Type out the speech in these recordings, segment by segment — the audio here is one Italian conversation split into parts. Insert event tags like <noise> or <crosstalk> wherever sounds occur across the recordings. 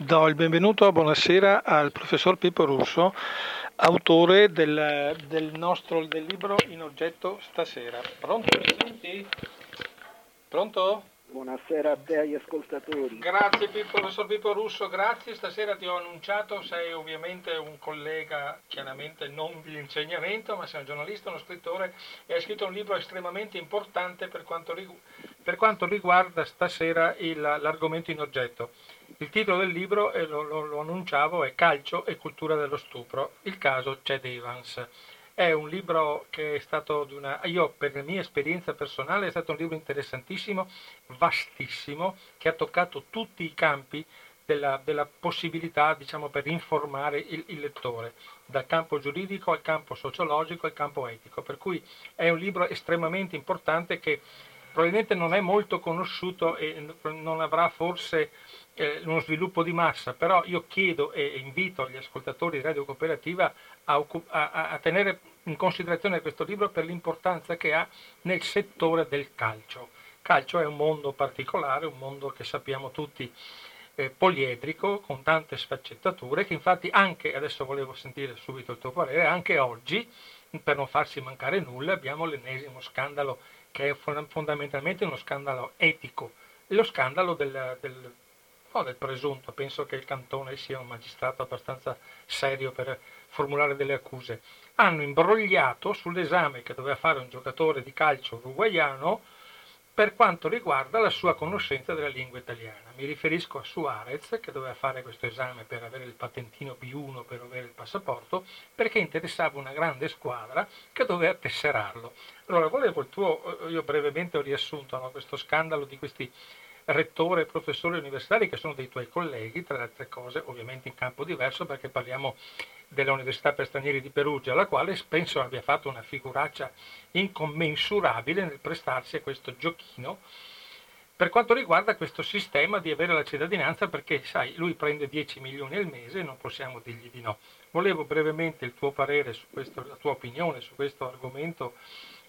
Do il benvenuto, buonasera al professor Pippo Russo, autore del, del nostro del libro in oggetto stasera. Pronto? Senti? Pronto? Buonasera a te e agli ascoltatori. Grazie Pippo, professor Pippo Russo, grazie. Stasera ti ho annunciato, sei ovviamente un collega chiaramente non di insegnamento, ma sei un giornalista, uno scrittore e hai scritto un libro estremamente importante per quanto, rigu- per quanto riguarda stasera il, l'argomento in oggetto. Il titolo del libro, e lo, lo, lo annunciavo, è Calcio e cultura dello stupro, il caso Chad Evans. È un libro che è stato di una... Io per la mia esperienza personale è stato un libro interessantissimo, vastissimo, che ha toccato tutti i campi della, della possibilità, diciamo, per informare il, il, lettore, dal campo giuridico al campo sociologico al campo etico. Per cui è un libro estremamente importante che probabilmente non è molto conosciuto e non avrà forse eh, uno sviluppo di massa, però io chiedo e invito gli ascoltatori di Radio Cooperativa a, a, a tenere in considerazione questo libro per l'importanza che ha nel settore del calcio. Calcio è un mondo particolare, un mondo che sappiamo tutti eh, poliedrico, con tante sfaccettature, che infatti anche, adesso volevo sentire subito il tuo parere, anche oggi, per non farsi mancare nulla, abbiamo l'ennesimo scandalo che è fondamentalmente uno scandalo etico, lo scandalo del, del no, del presunto, penso che il Cantone sia un magistrato abbastanza serio per formulare delle accuse, hanno imbrogliato sull'esame che doveva fare un giocatore di calcio uruguaiano per quanto riguarda la sua conoscenza della lingua italiana. Mi riferisco a Suarez che doveva fare questo esame per avere il patentino B1 per avere il passaporto, perché interessava una grande squadra che doveva tesserarlo. Allora, volevo il tuo, io brevemente ho riassunto no, questo scandalo di questi rettore e professori universitari che sono dei tuoi colleghi, tra le altre cose ovviamente in campo diverso perché parliamo dell'Università per Stranieri di Perugia, la quale penso abbia fatto una figuraccia incommensurabile nel prestarsi a questo giochino per quanto riguarda questo sistema di avere la cittadinanza perché sai lui prende 10 milioni al mese e non possiamo dirgli di no. Volevo brevemente il tuo parere su questo, la tua opinione su questo argomento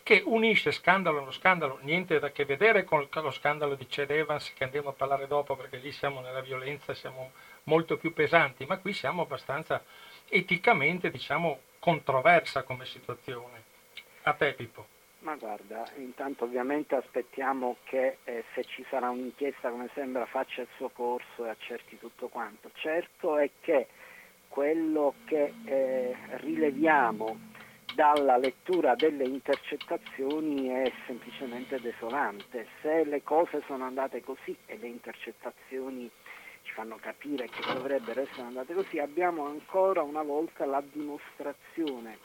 che unisce scandalo allo scandalo, niente da che vedere con lo scandalo di Ced Evans che andiamo a parlare dopo perché lì siamo nella violenza, siamo molto più pesanti, ma qui siamo abbastanza eticamente, diciamo, controversa come situazione. A te Pippo. Ma guarda, intanto ovviamente aspettiamo che eh, se ci sarà un'inchiesta come sembra faccia il suo corso e accerti tutto quanto. Certo è che quello che eh, rileviamo dalla lettura delle intercettazioni è semplicemente desolante. Se le cose sono andate così e le intercettazioni ci fanno capire che dovrebbero essere andate così, abbiamo ancora una volta la dimostrazione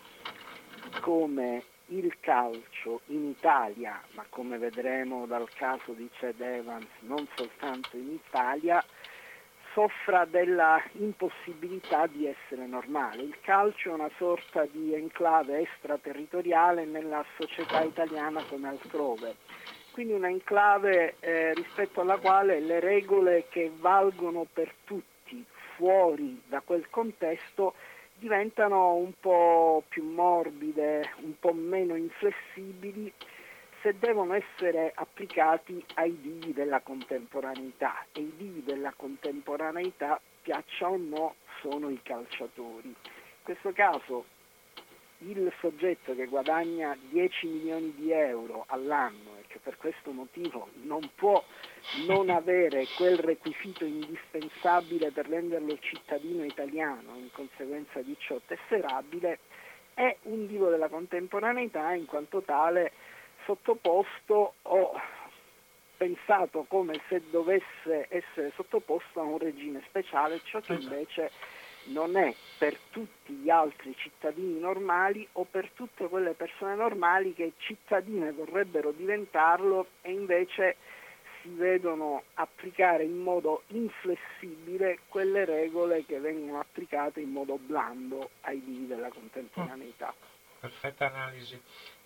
come il calcio in Italia, ma come vedremo dal caso di Ced Evans, non soltanto in Italia, soffra della impossibilità di essere normale. Il calcio è una sorta di enclave extraterritoriale nella società italiana come altrove. Quindi una enclave eh, rispetto alla quale le regole che valgono per tutti fuori da quel contesto diventano un po' più morbide, un po' meno inflessibili se devono essere applicati ai divi della contemporaneità e i divi della contemporaneità, piaccia o no, sono i calciatori. In questo caso il soggetto che guadagna 10 milioni di euro all'anno e che per questo motivo non può non avere quel requisito indispensabile per renderlo cittadino italiano, in conseguenza di ciò tesserabile, è un divo della contemporaneità in quanto tale sottoposto o pensato come se dovesse essere sottoposto a un regime speciale, ciò che esatto. invece non è per tutti gli altri cittadini normali o per tutte quelle persone normali che cittadine vorrebbero diventarlo e invece si vedono applicare in modo inflessibile quelle regole che vengono applicate in modo blando ai divi della contemporaneità. Perfetta analisi.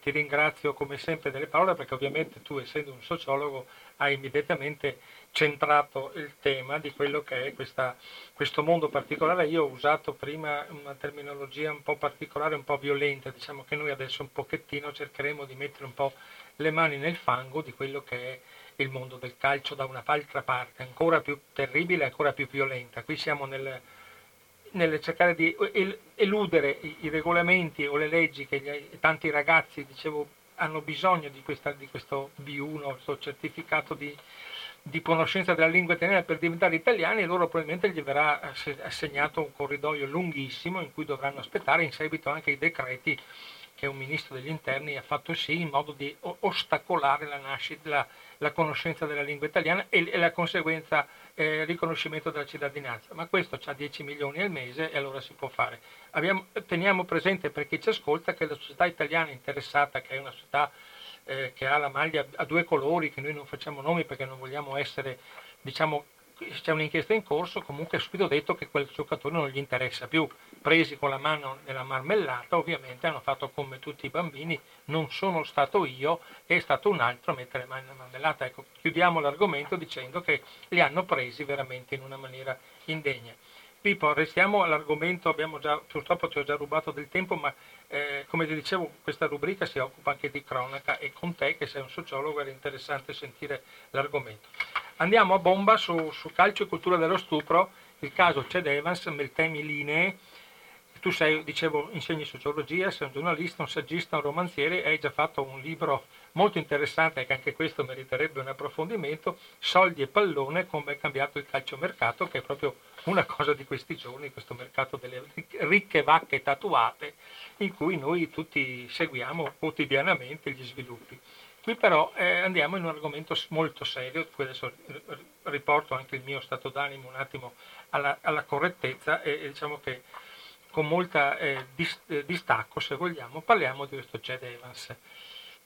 Ti ringrazio come sempre delle parole perché ovviamente tu essendo un sociologo hai immediatamente centrato il tema di quello che è questa, questo mondo particolare. Io ho usato prima una terminologia un po' particolare, un po' violenta, diciamo che noi adesso un pochettino cercheremo di mettere un po' le mani nel fango di quello che è il mondo del calcio da un'altra parte, ancora più terribile, ancora più violenta. Qui siamo nel, nel cercare di eludere i, regolamenti o le leggi che gli, tanti ragazzi, dicevo, hanno bisogno di, questa, di questo B1, questo certificato di, di conoscenza della lingua italiana per diventare italiani e loro probabilmente gli verrà assegnato un corridoio lunghissimo in cui dovranno aspettare in seguito anche i decreti che un ministro degli interni ha fatto sì in modo di ostacolare la, nascita, la, conoscenza della lingua italiana e, e la conseguenza eh, riconoscimento della cittadinanza. Ma questo ha 10 milioni al mese e allora si può fare. Abbiamo, teniamo presente per chi ci ascolta che la società italiana interessata, che è una società eh, che ha la maglia a due colori, che noi non facciamo nomi perché non vogliamo essere, diciamo, c'è un'inchiesta in corso, comunque è subito detto che quel giocatore non gli interessa più. Presi con la mano nella marmellata, ovviamente hanno fatto come tutti i bambini, non sono stato io, è stato un altro a mettere le mani nella marmellata. Ecco, chiudiamo l'argomento dicendo che li hanno presi veramente in una maniera indegna. Pippo, restiamo all'argomento, già, purtroppo ti ho già rubato del tempo, ma eh, come ti dicevo questa rubrica si occupa anche di cronaca e con te che sei un sociologo era interessante sentire l'argomento. Andiamo a bomba su, su calcio e cultura dello stupro, il caso Ced Evans, Meltemi Linee, tu sei, dicevo, insegni sociologia, sei un giornalista, un saggista, un romanziere e hai già fatto un libro molto interessante, che anche questo meriterebbe un approfondimento, Soldi e pallone, come è cambiato il calciomercato, che è proprio una cosa di questi giorni, questo mercato delle ricche vacche tatuate, in cui noi tutti seguiamo quotidianamente gli sviluppi. Qui però eh, andiamo in un argomento molto serio, qui adesso riporto anche il mio stato d'animo un attimo alla, alla correttezza e, e, diciamo che con molta eh, dis, eh, distacco, se vogliamo, parliamo di questo Chad Evans.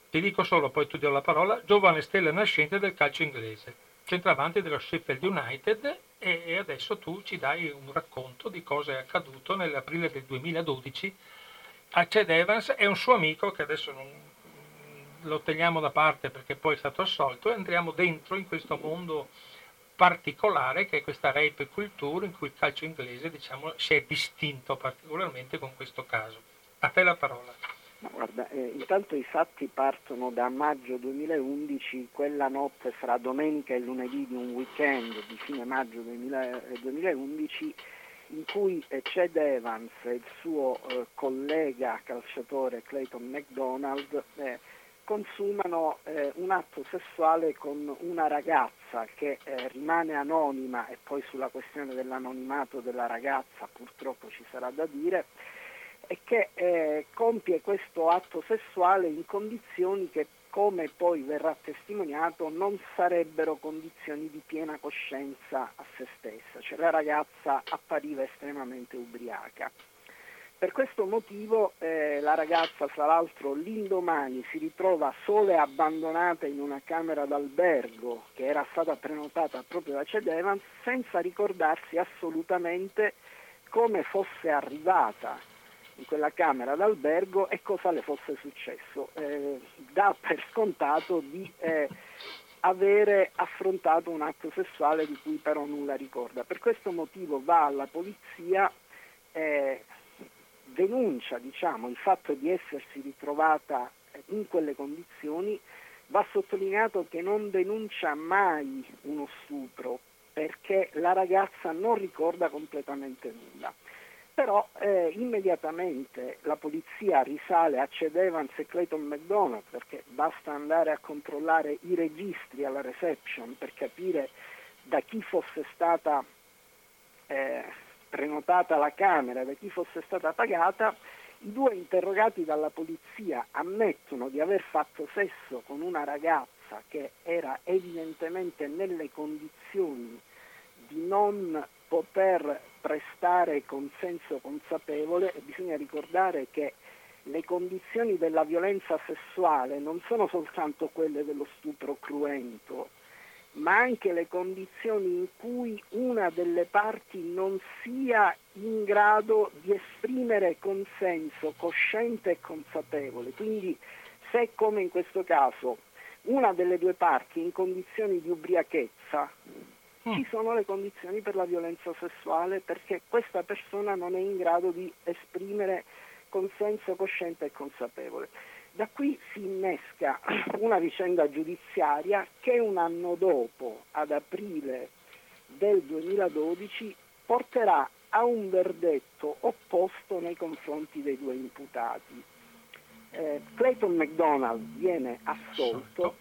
Ti dico solo, poi tu do la parola, giovane stella nascente del calcio inglese, centravanti dello Sheffield United e adesso tu ci dai un racconto di cosa è accaduto nell'aprile del 2012 a Chad Evans e un suo amico che adesso non, lo teniamo da parte perché poi è stato assolto e entriamo dentro in questo mondo particolare che è questa rape culture in cui il calcio inglese diciamo, si è distinto particolarmente con questo caso. A te la parola. No, guarda, eh, intanto i fatti partono da maggio 2011, quella notte fra domenica e lunedì di un weekend di fine maggio 2000, 2011 in cui eh, Chad Evans e il suo eh, collega calciatore Clayton McDonald eh, consumano eh, un atto sessuale con una ragazza che eh, rimane anonima e poi sulla questione dell'anonimato della ragazza purtroppo ci sarà da dire e che eh, compie questo atto sessuale in condizioni che come poi verrà testimoniato non sarebbero condizioni di piena coscienza a se stessa, cioè la ragazza appariva estremamente ubriaca. Per questo motivo eh, la ragazza, fra l'altro, l'indomani si ritrova sola e abbandonata in una camera d'albergo che era stata prenotata proprio da Ced Evans senza ricordarsi assolutamente come fosse arrivata in quella camera d'albergo e cosa le fosse successo. Eh, dà per scontato di eh, avere affrontato un atto sessuale di cui però nulla ricorda. Per questo motivo va alla polizia. Eh, denuncia diciamo, il fatto di essersi ritrovata in quelle condizioni, va sottolineato che non denuncia mai uno stupro perché la ragazza non ricorda completamente nulla. Però eh, immediatamente la polizia risale a Ced Evans e Clayton McDonald perché basta andare a controllare i registri alla reception per capire da chi fosse stata eh, prenotata la Camera, da chi fosse stata pagata, i due interrogati dalla polizia ammettono di aver fatto sesso con una ragazza che era evidentemente nelle condizioni di non poter prestare consenso consapevole e bisogna ricordare che le condizioni della violenza sessuale non sono soltanto quelle dello stupro cruento, ma anche le condizioni in cui una delle parti non sia in grado di esprimere consenso cosciente e consapevole. Quindi se come in questo caso una delle due parti è in condizioni di ubriachezza, mm. ci sono le condizioni per la violenza sessuale perché questa persona non è in grado di esprimere consenso cosciente e consapevole. Da qui si innesca una vicenda giudiziaria che un anno dopo, ad aprile del 2012, porterà a un verdetto opposto nei confronti dei due imputati. Eh, Clayton McDonald viene assolto,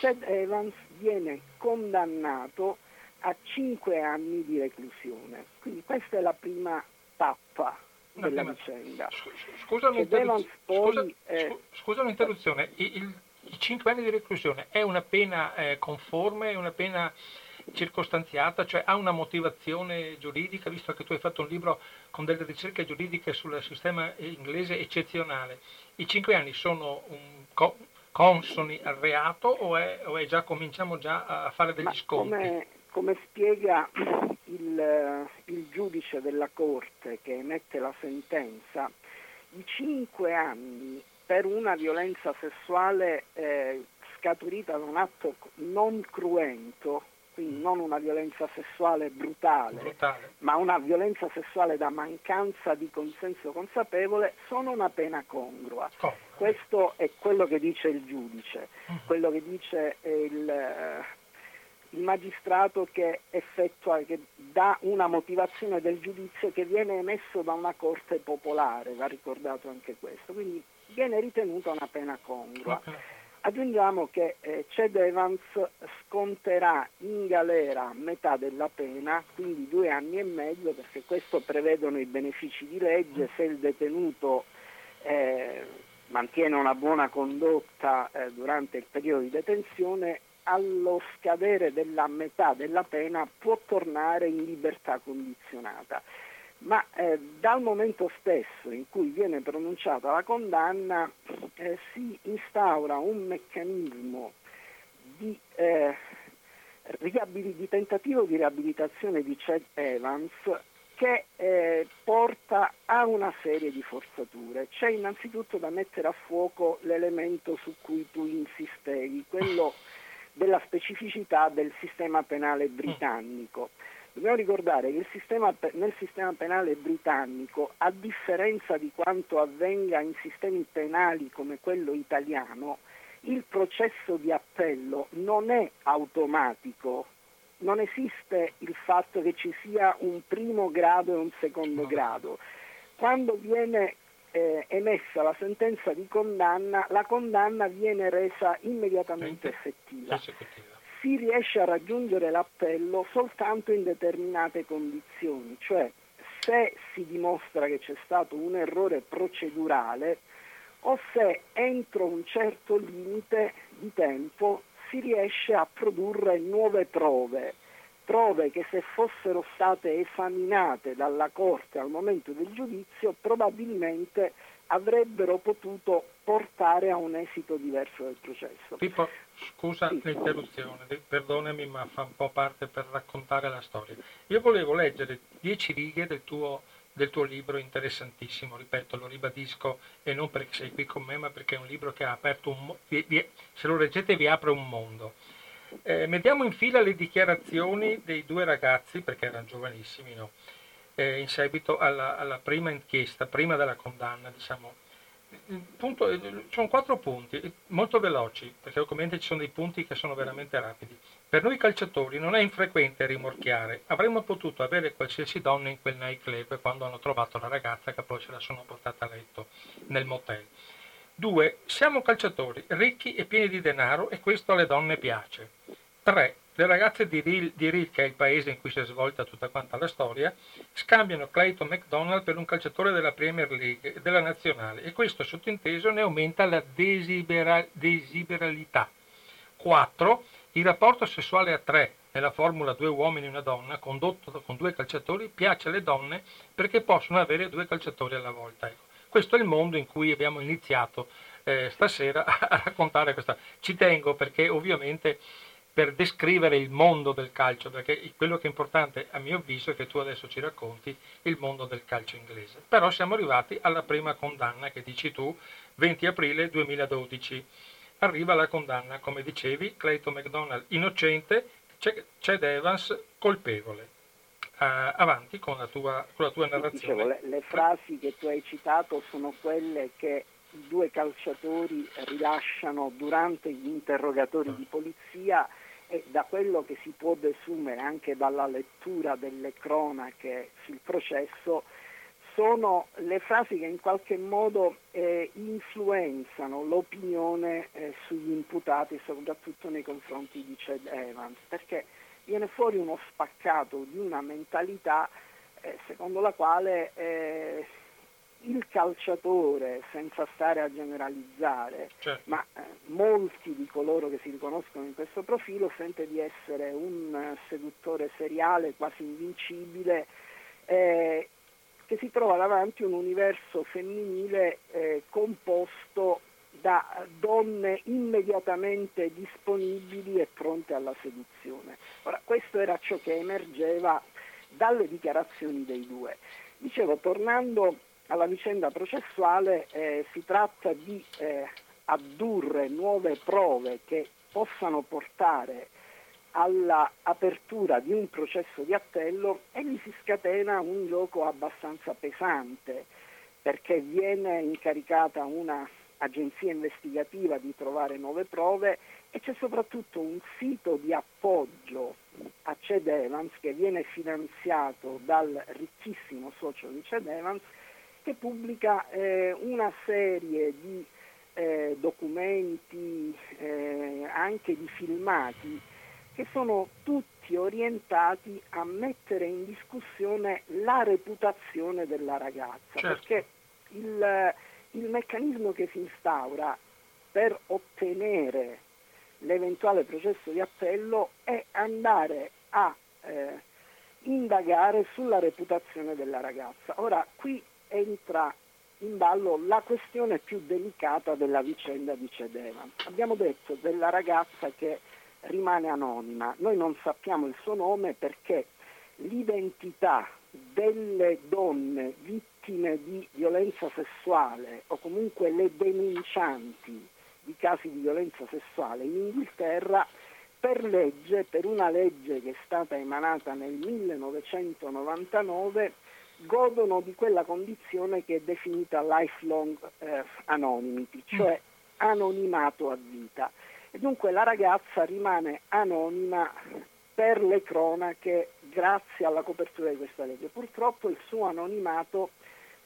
Ted Evans viene condannato a 5 anni di reclusione. Quindi questa è la prima tappa della no, vicenda. Scusa, un'interruzione. Scusa, eh, scusa un'interruzione. I, il, I 5 anni di reclusione è una pena eh, conforme, è una pena circostanziata, cioè ha una motivazione giuridica, visto che tu hai fatto un libro con delle ricerche giuridiche sul sistema inglese eccezionale. I 5 anni sono un, co, consoni al reato o, è, o è già, cominciamo già a fare degli Ma sconti? Come, come spiega il, il, giudice della Corte che emette la sentenza, i cinque anni per una violenza sessuale eh, scaturita da un atto non cruento, quindi non una violenza sessuale brutale, brutale, ma una violenza sessuale da mancanza di consenso consapevole, sono una pena congrua. Oh. Questo è quello che dice il giudice, mm. quello che dice il il magistrato che effettua, che dà una motivazione del giudizio che viene emesso da una corte popolare, va ricordato anche questo, quindi viene ritenuta una pena congrua. Aggiungiamo che eh, Ced Evans sconterà in galera metà della pena, quindi due anni e mezzo, perché questo prevedono i benefici di legge, se il detenuto eh, mantiene una buona condotta eh, durante il periodo di detenzione allo scadere della metà della pena può tornare in libertà condizionata. Ma eh, dal momento stesso in cui viene pronunciata la condanna eh, si instaura un meccanismo di, eh, di, tentativo di riabilitazione di Chad Evans che eh, porta a una serie di forzature. C'è innanzitutto da mettere a fuoco l'elemento su cui tu insistevi, quello della specificità del sistema penale britannico. Dobbiamo ricordare che sistema, nel sistema penale britannico, a differenza di quanto avvenga in sistemi penali come quello italiano, il processo di appello non è automatico, non esiste il fatto che ci sia un primo grado e un secondo grado. Quando viene eh, emessa la sentenza di condanna, la condanna viene resa immediatamente effettiva. Si riesce a raggiungere l'appello soltanto in determinate condizioni, cioè se si dimostra che c'è stato un errore procedurale o se entro un certo limite di tempo si riesce a produrre nuove prove prove che se fossero state esaminate dalla Corte al momento del giudizio probabilmente avrebbero potuto portare a un esito diverso del processo. Pippo, scusa sì. l'interruzione, perdonami ma fa un po' parte per raccontare la storia. Io volevo leggere dieci righe del tuo, del tuo libro interessantissimo, ripeto, lo ribadisco e non perché sei qui con me ma perché è un libro che ha aperto un mondo, se lo leggete vi apre un mondo. Eh, mettiamo in fila le dichiarazioni dei due ragazzi, perché erano giovanissimi, no? eh, in seguito alla, alla, prima inchiesta, prima della condanna, diciamo. Punto, eh, sono quattro punti, molto veloci, perché ovviamente ci sono dei punti che sono veramente rapidi. Per noi calciatori non è infrequente rimorchiare, avremmo potuto avere qualsiasi donna in quel nightclub quando hanno trovato la ragazza che poi se la sono portata a letto nel motel. 2. Siamo calciatori, ricchi e pieni di denaro e questo alle donne piace. 3. Le ragazze di Ril, di Ril, che è il paese in cui si è svolta tutta quanta la storia, scambiano Clayton McDonald per un calciatore della Premier League e della nazionale e questo sottinteso ne aumenta la desibera, desiberalità. 4. Il rapporto sessuale a 3 nella formula due uomini e una donna, condotto con due calciatori, piace alle donne perché possono avere due calciatori alla volta. Ecco. Questo è il mondo in cui abbiamo iniziato eh, stasera <laughs> a raccontare questa. Ci tengo perché ovviamente per descrivere il mondo del calcio, perché quello che è importante a mio avviso è che tu adesso ci racconti il mondo del calcio inglese. Però siamo arrivati alla prima condanna che dici tu, 20 aprile 2012. Arriva la condanna, come dicevi, Clayton McDonald innocente, Chad Evans colpevole uh, avanti con la tua, con la tua narrazione. Dicevo, le, le, frasi che tu hai citato sono quelle che i due calciatori rilasciano durante gli interrogatori di polizia e da quello che si può desumere anche dalla lettura delle cronache sul processo sono le frasi che in qualche modo eh, influenzano l'opinione eh, sugli imputati, soprattutto nei confronti di Ced Evans, perché viene fuori uno spaccato di una mentalità eh, secondo la quale eh, il calciatore, senza stare a generalizzare, certo. ma eh, molti di coloro che si riconoscono in questo profilo sente di essere un seduttore seriale quasi invincibile eh, che si trova davanti un universo femminile eh, composto da donne immediatamente disponibili e pronte alla seduzione. Ora, questo era ciò che emergeva dalle dichiarazioni dei due. Dicevo, tornando alla vicenda processuale, eh, si tratta di eh, addurre nuove prove che possano portare all'apertura di un processo di appello e gli si scatena un gioco abbastanza pesante perché viene incaricata un'agenzia investigativa di trovare nuove prove e c'è soprattutto un sito di appoggio a Ced Evans che viene finanziato dal ricchissimo socio di Ced Evans che pubblica eh, una serie di eh, documenti, eh, anche di filmati che sono tutti orientati a mettere in discussione la reputazione della ragazza, certo. perché il, il meccanismo che si instaura per ottenere l'eventuale processo di appello è andare a eh, indagare sulla reputazione della ragazza. Ora, qui entra in ballo la questione più delicata della vicenda di Cedeva. Abbiamo detto della ragazza che rimane anonima. Noi non sappiamo il suo nome perché l'identità delle donne vittime di violenza sessuale o comunque le denuncianti di casi di violenza sessuale in Inghilterra per legge, per una legge che è stata emanata nel 1999, godono di quella condizione che è definita lifelong eh, anonymity, cioè anonimato a vita. E dunque la ragazza rimane anonima per le cronache grazie alla copertura di questa legge. Purtroppo il suo anonimato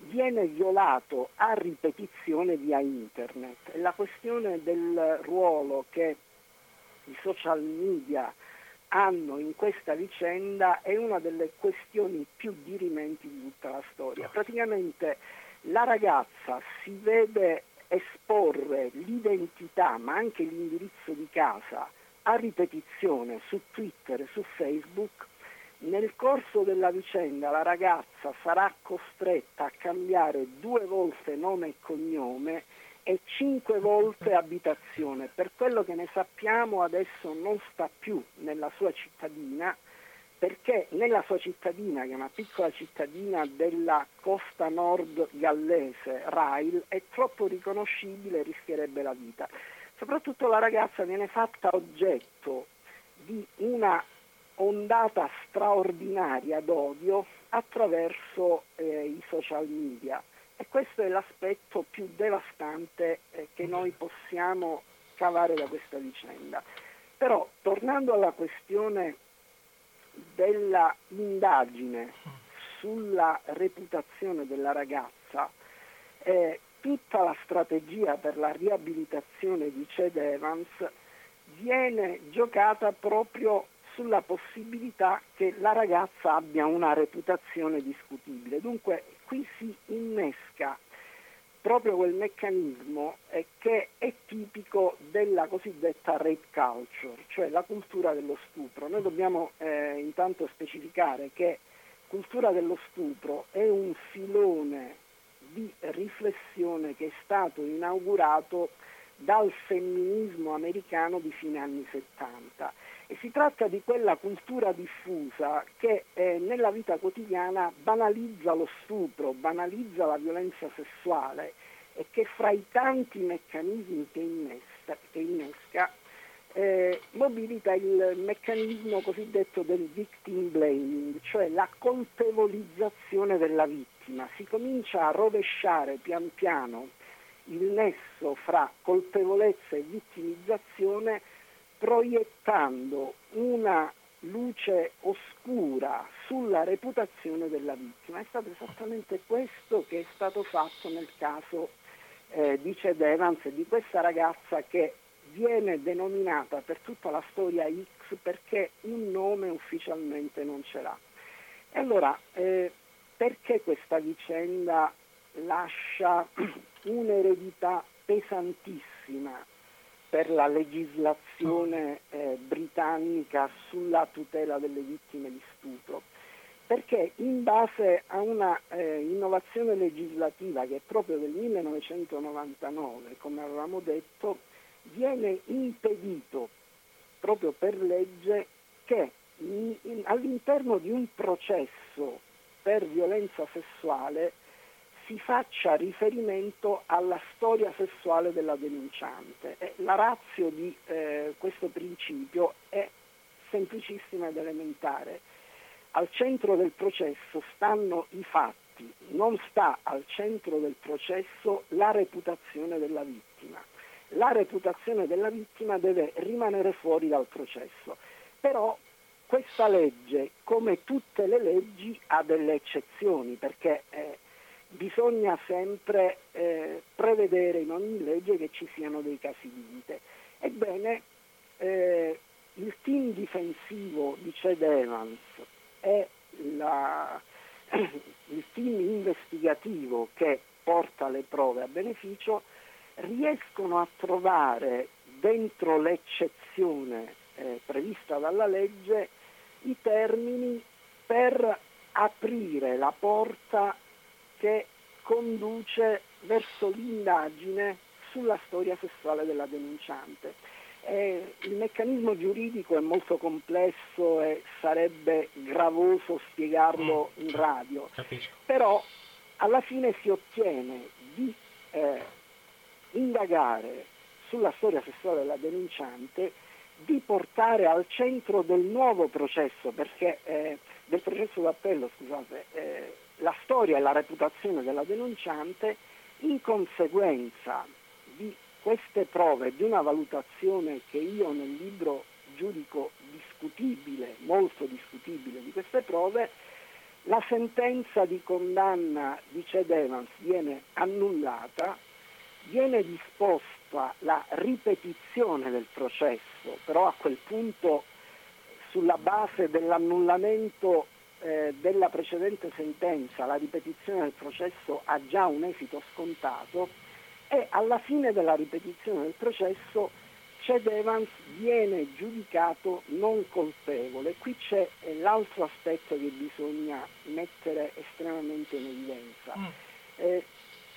viene violato a ripetizione via internet la questione del ruolo che i social media hanno in questa vicenda è una delle questioni più dirimenti di tutta la storia. Praticamente la ragazza si vede esporre l'identità ma anche l'indirizzo di casa a ripetizione su Twitter e su Facebook, nel corso della vicenda la ragazza sarà costretta a cambiare due volte nome e cognome e cinque volte abitazione. Per quello che ne sappiamo adesso non sta più nella sua cittadina, perché nella sua cittadina, che è una piccola cittadina della costa nord gallese, Rail, è troppo riconoscibile e rischierebbe la vita. Soprattutto la ragazza viene fatta oggetto di una ondata straordinaria d'odio attraverso eh, i social media e questo è l'aspetto più devastante eh, che noi possiamo cavare da questa vicenda. Però tornando alla questione della indagine sulla reputazione della ragazza, eh, tutta la strategia per la riabilitazione di Ced Evans viene giocata proprio sulla possibilità che la ragazza abbia una reputazione discutibile. Dunque qui si innesca proprio quel meccanismo eh, che è tipico della cosiddetta rape culture, cioè la cultura dello stupro. Noi dobbiamo eh, intanto specificare che cultura dello stupro è un filone di riflessione che è stato inaugurato dal femminismo americano di fine anni 70 e si tratta di quella cultura diffusa che eh, nella vita quotidiana banalizza lo stupro, banalizza la violenza sessuale e che fra i tanti meccanismi che, innesta, che innesca eh, mobilita il meccanismo cosiddetto del victim blaming, cioè la colpevolizzazione della vittima. Si comincia a rovesciare pian piano il nesso fra colpevolezza e vittimizzazione proiettando una luce oscura sulla reputazione della vittima. È stato esattamente questo che è stato fatto nel caso eh, di Ced Evans, di questa ragazza che viene denominata per tutta la storia X perché un nome ufficialmente non ce l'ha. E allora, eh, perché questa vicenda lascia <clears throat> un'eredità pesantissima per la legislazione eh, britannica sulla tutela delle vittime di stupro? Perché in base a una eh, innovazione legislativa che è proprio del 1999, come avevamo detto, viene impedito proprio per legge che in, in, all'interno di un processo per violenza sessuale si faccia riferimento alla storia sessuale della denunciante. La razio di eh, questo principio è semplicissima ed elementare. Al centro del processo stanno i fatti, non sta al centro del processo la reputazione della vittima. La reputazione della vittima deve rimanere fuori dal processo. Però questa legge, come tutte le leggi, ha delle eccezioni perché eh, bisogna sempre eh, prevedere in ogni legge che ci siano dei casi limite. Ebbene, eh, il team difensivo di Ced Evans e la, <clears throat> il team investigativo che porta le prove a beneficio riescono a trovare dentro l'eccezione eh, prevista dalla legge i termini per aprire la porta che conduce verso l'indagine sulla storia sessuale della denunciante. Eh, il meccanismo giuridico è molto complesso e sarebbe gravoso spiegarlo mm, in radio, capisco. però alla fine si ottiene di eh, indagare sulla storia sessuale della denunciante di portare al centro del nuovo processo, perché, eh, del processo d'appello, scusate, eh, la storia e la reputazione della denunciante in conseguenza di queste prove, di una valutazione che io nel libro giudico discutibile, molto discutibile di queste prove, la sentenza di condanna di Ced Evans viene annullata, viene disposta la ripetizione del processo, però a quel punto sulla base dell'annullamento eh, della precedente sentenza la ripetizione del processo ha già un esito scontato e alla fine della ripetizione del processo Ced Evans viene giudicato non colpevole. Qui c'è eh, l'altro aspetto che bisogna mettere estremamente in evidenza. Mm. Eh,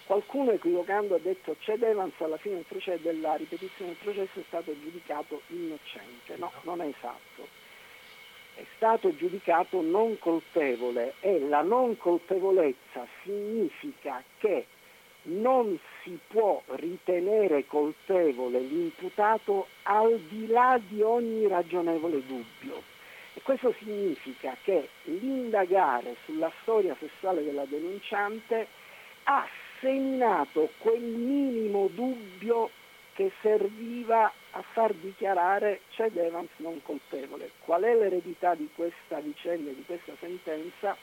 Qualcuno equivocando ha detto Ced Evans alla fine del processo, della ripetizione del processo è stato giudicato innocente. No, non è esatto. È stato giudicato non colpevole e la non colpevolezza significa che non si può ritenere colpevole l'imputato al di là di ogni ragionevole dubbio. E questo significa che l'indagare sulla storia sessuale della denunciante ha seminato quel minimo dubbio che serviva a far dichiarare Ced Evans non colpevole. Qual è l'eredità di questa vicenda, di questa sentenza?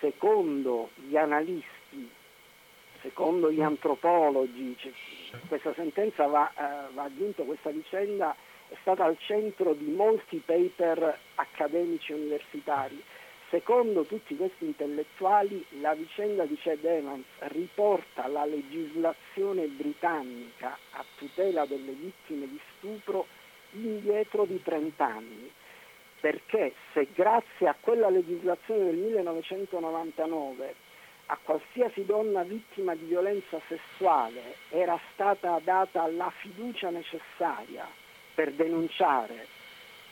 Secondo gli analisti, secondo gli antropologi, cioè, questa sentenza va, eh, va aggiunto, questa vicenda è stata al centro di molti paper accademici universitari Secondo tutti questi intellettuali la vicenda di Ced Evans riporta la legislazione britannica a tutela delle vittime di stupro indietro di 30 anni, perché se grazie a quella legislazione del 1999 a qualsiasi donna vittima di violenza sessuale era stata data la fiducia necessaria per denunciare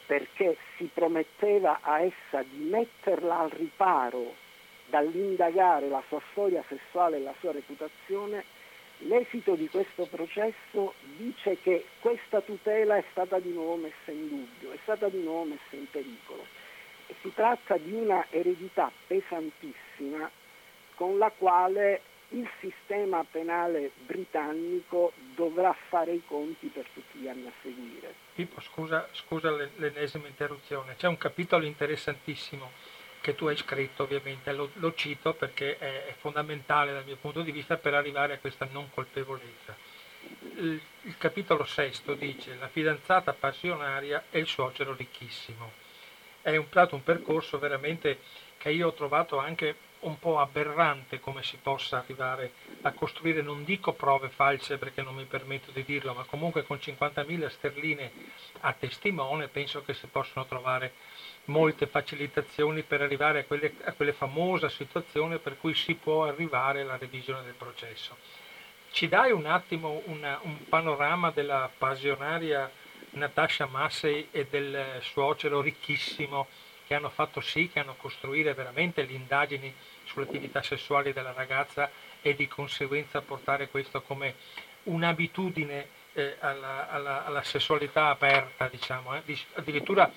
perché si prometteva a essa di metterla al riparo dall'indagare la sua storia sessuale e la sua reputazione, l'esito di questo processo dice che questa tutela è stata di nuovo messa in dubbio, è stata di nuovo messa in pericolo. E si tratta di una eredità pesantissima con la quale il sistema penale britannico dovrà fare i conti per tutti gli anni a seguire. Pippo, scusa, scusa l'ennesima interruzione, c'è un capitolo interessantissimo che tu hai scritto ovviamente, lo, lo cito perché è, è, fondamentale dal mio punto di vista per arrivare a questa non colpevolezza. Il, il capitolo sesto dice la fidanzata passionaria e il suocero ricchissimo. È un, un percorso veramente che io ho trovato anche un po' aberrante come si possa arrivare a costruire, non dico prove false perché non mi permetto di dirlo, ma comunque con 50.000 sterline a testimone penso che si possono trovare molte facilitazioni per arrivare a, quelle, a quelle famosa situazione per cui si può arrivare alla revisione del processo. Ci dai un attimo una, un panorama della passionaria Natasha Massey e del suocero ricchissimo che hanno fatto sì che hanno costruire veramente le indagini sulle attività sessuali della ragazza e di conseguenza portare questo come un'abitudine eh, alla, alla, alla, sessualità aperta, diciamo. Eh. Addirittura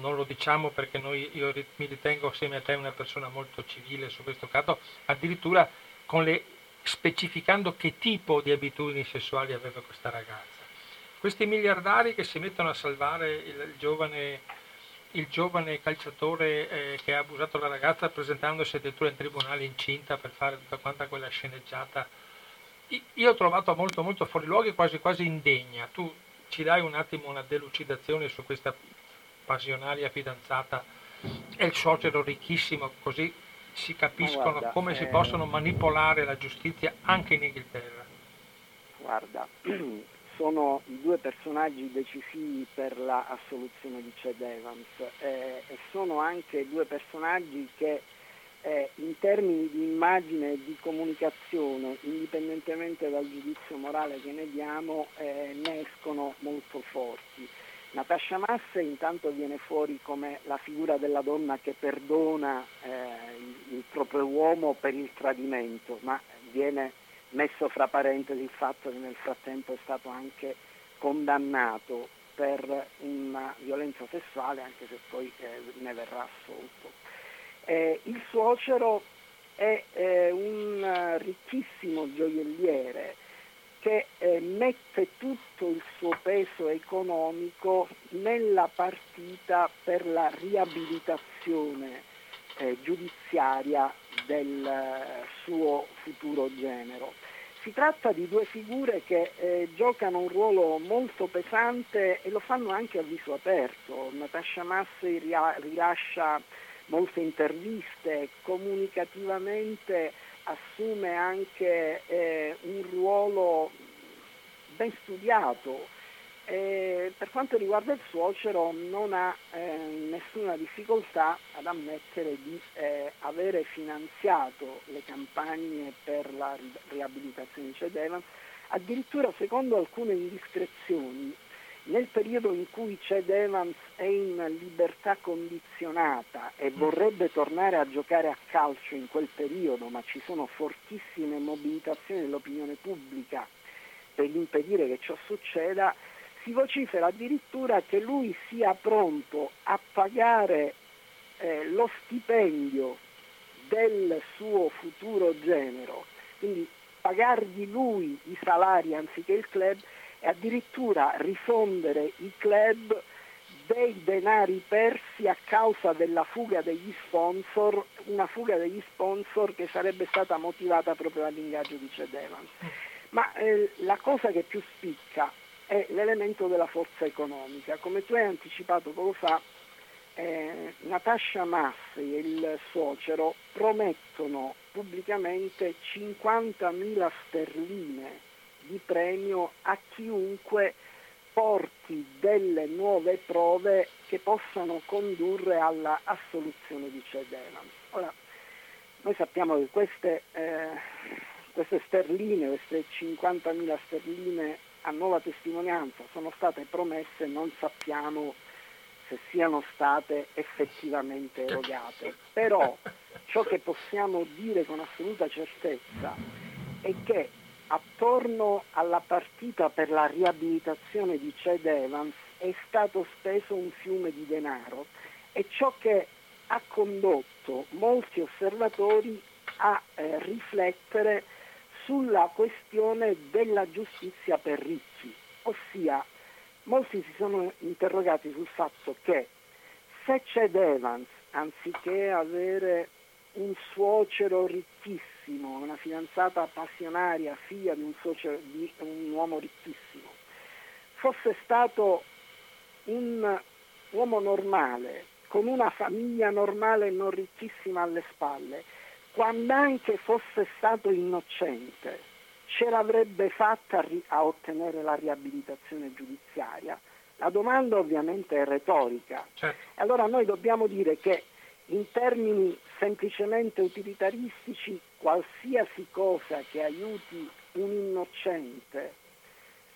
non lo diciamo perché noi, io mi ritengo assieme a te una persona molto civile su questo caso, addirittura le, specificando che tipo di abitudini sessuali aveva questa ragazza. Questi miliardari che si mettono a salvare il, il giovane il giovane calciatore eh, che ha abusato la ragazza presentandosi addirittura in tribunale incinta per fare tutta quanta quella sceneggiata. Io ho trovato molto molto fuori luogo e quasi quasi indegna. Tu ci dai un attimo una delucidazione su questa passionaria fidanzata e il suocero ricchissimo, così si capiscono guarda, come eh... si possono manipolare la giustizia anche in Inghilterra. Guarda, <clears throat> sono i due personaggi decisivi per la di Chad Evans eh, e sono anche due personaggi che eh, in termini di immagine e di comunicazione, indipendentemente dal giudizio morale che ne diamo, eh, ne escono molto forti. Natasha Masse intanto viene fuori come la figura della donna che perdona eh, il, il proprio uomo per il tradimento, ma viene messo fra parentesi il fatto che nel frattempo è stato anche condannato per una violenza sessuale, anche se poi eh, ne verrà assolto. Eh, il suocero è eh, un ricchissimo gioielliere che eh, mette tutto il suo peso economico nella partita per la riabilitazione eh, giudiziaria del eh, suo futuro genero. Si tratta di due figure che eh, giocano un ruolo molto pesante e lo fanno anche a viso aperto. Natasha Massey rilascia molte interviste, comunicativamente assume anche eh, un ruolo ben studiato e per quanto riguarda il suocero non ha eh, nessuna difficoltà ad ammettere di eh, avere finanziato le campagne per la riabilitazione di Ced Evans, addirittura secondo alcune indiscrezioni nel periodo in cui Ced Evans è in libertà condizionata e mm. vorrebbe tornare a giocare a calcio in quel periodo, ma ci sono fortissime mobilitazioni dell'opinione pubblica per impedire che ciò succeda, si vocifera addirittura che lui sia pronto a pagare eh, lo stipendio del suo futuro genero, quindi pagargli lui i salari anziché il club e addirittura rifondere i club dei denari persi a causa della fuga degli sponsor, una fuga degli sponsor che sarebbe stata motivata proprio dall'ingaggio di Ced Evans. Ma eh, la cosa che più spicca è l'elemento della forza economica. Come tu hai anticipato poco fa, eh, Natasha Massi e il suocero promettono pubblicamente 50.000 sterline di premio a chiunque porti delle nuove prove che possano condurre alla assoluzione di Ced Evans. Ora, noi sappiamo che queste, eh, queste sterline, queste 50.000 sterline a nuova testimonianza sono state promesse, non sappiamo se siano state effettivamente erogate. Però ciò che possiamo dire con assoluta certezza è che attorno alla partita per la riabilitazione di Ced Evans è stato speso un fiume di denaro e ciò che ha condotto molti osservatori a eh, riflettere sulla questione della giustizia per ricchi, ossia molti si sono interrogati sul fatto che se Ched Evans, anziché avere un suocero ricchissimo, una fidanzata passionaria, figlia di un, suocero, di un uomo ricchissimo, fosse stato un uomo normale, con una famiglia normale e non ricchissima alle spalle, quando anche fosse stato innocente, ce l'avrebbe fatta a ottenere la riabilitazione giudiziaria? La domanda ovviamente è retorica. Certo. Allora noi dobbiamo dire che in termini semplicemente utilitaristici qualsiasi cosa che aiuti un innocente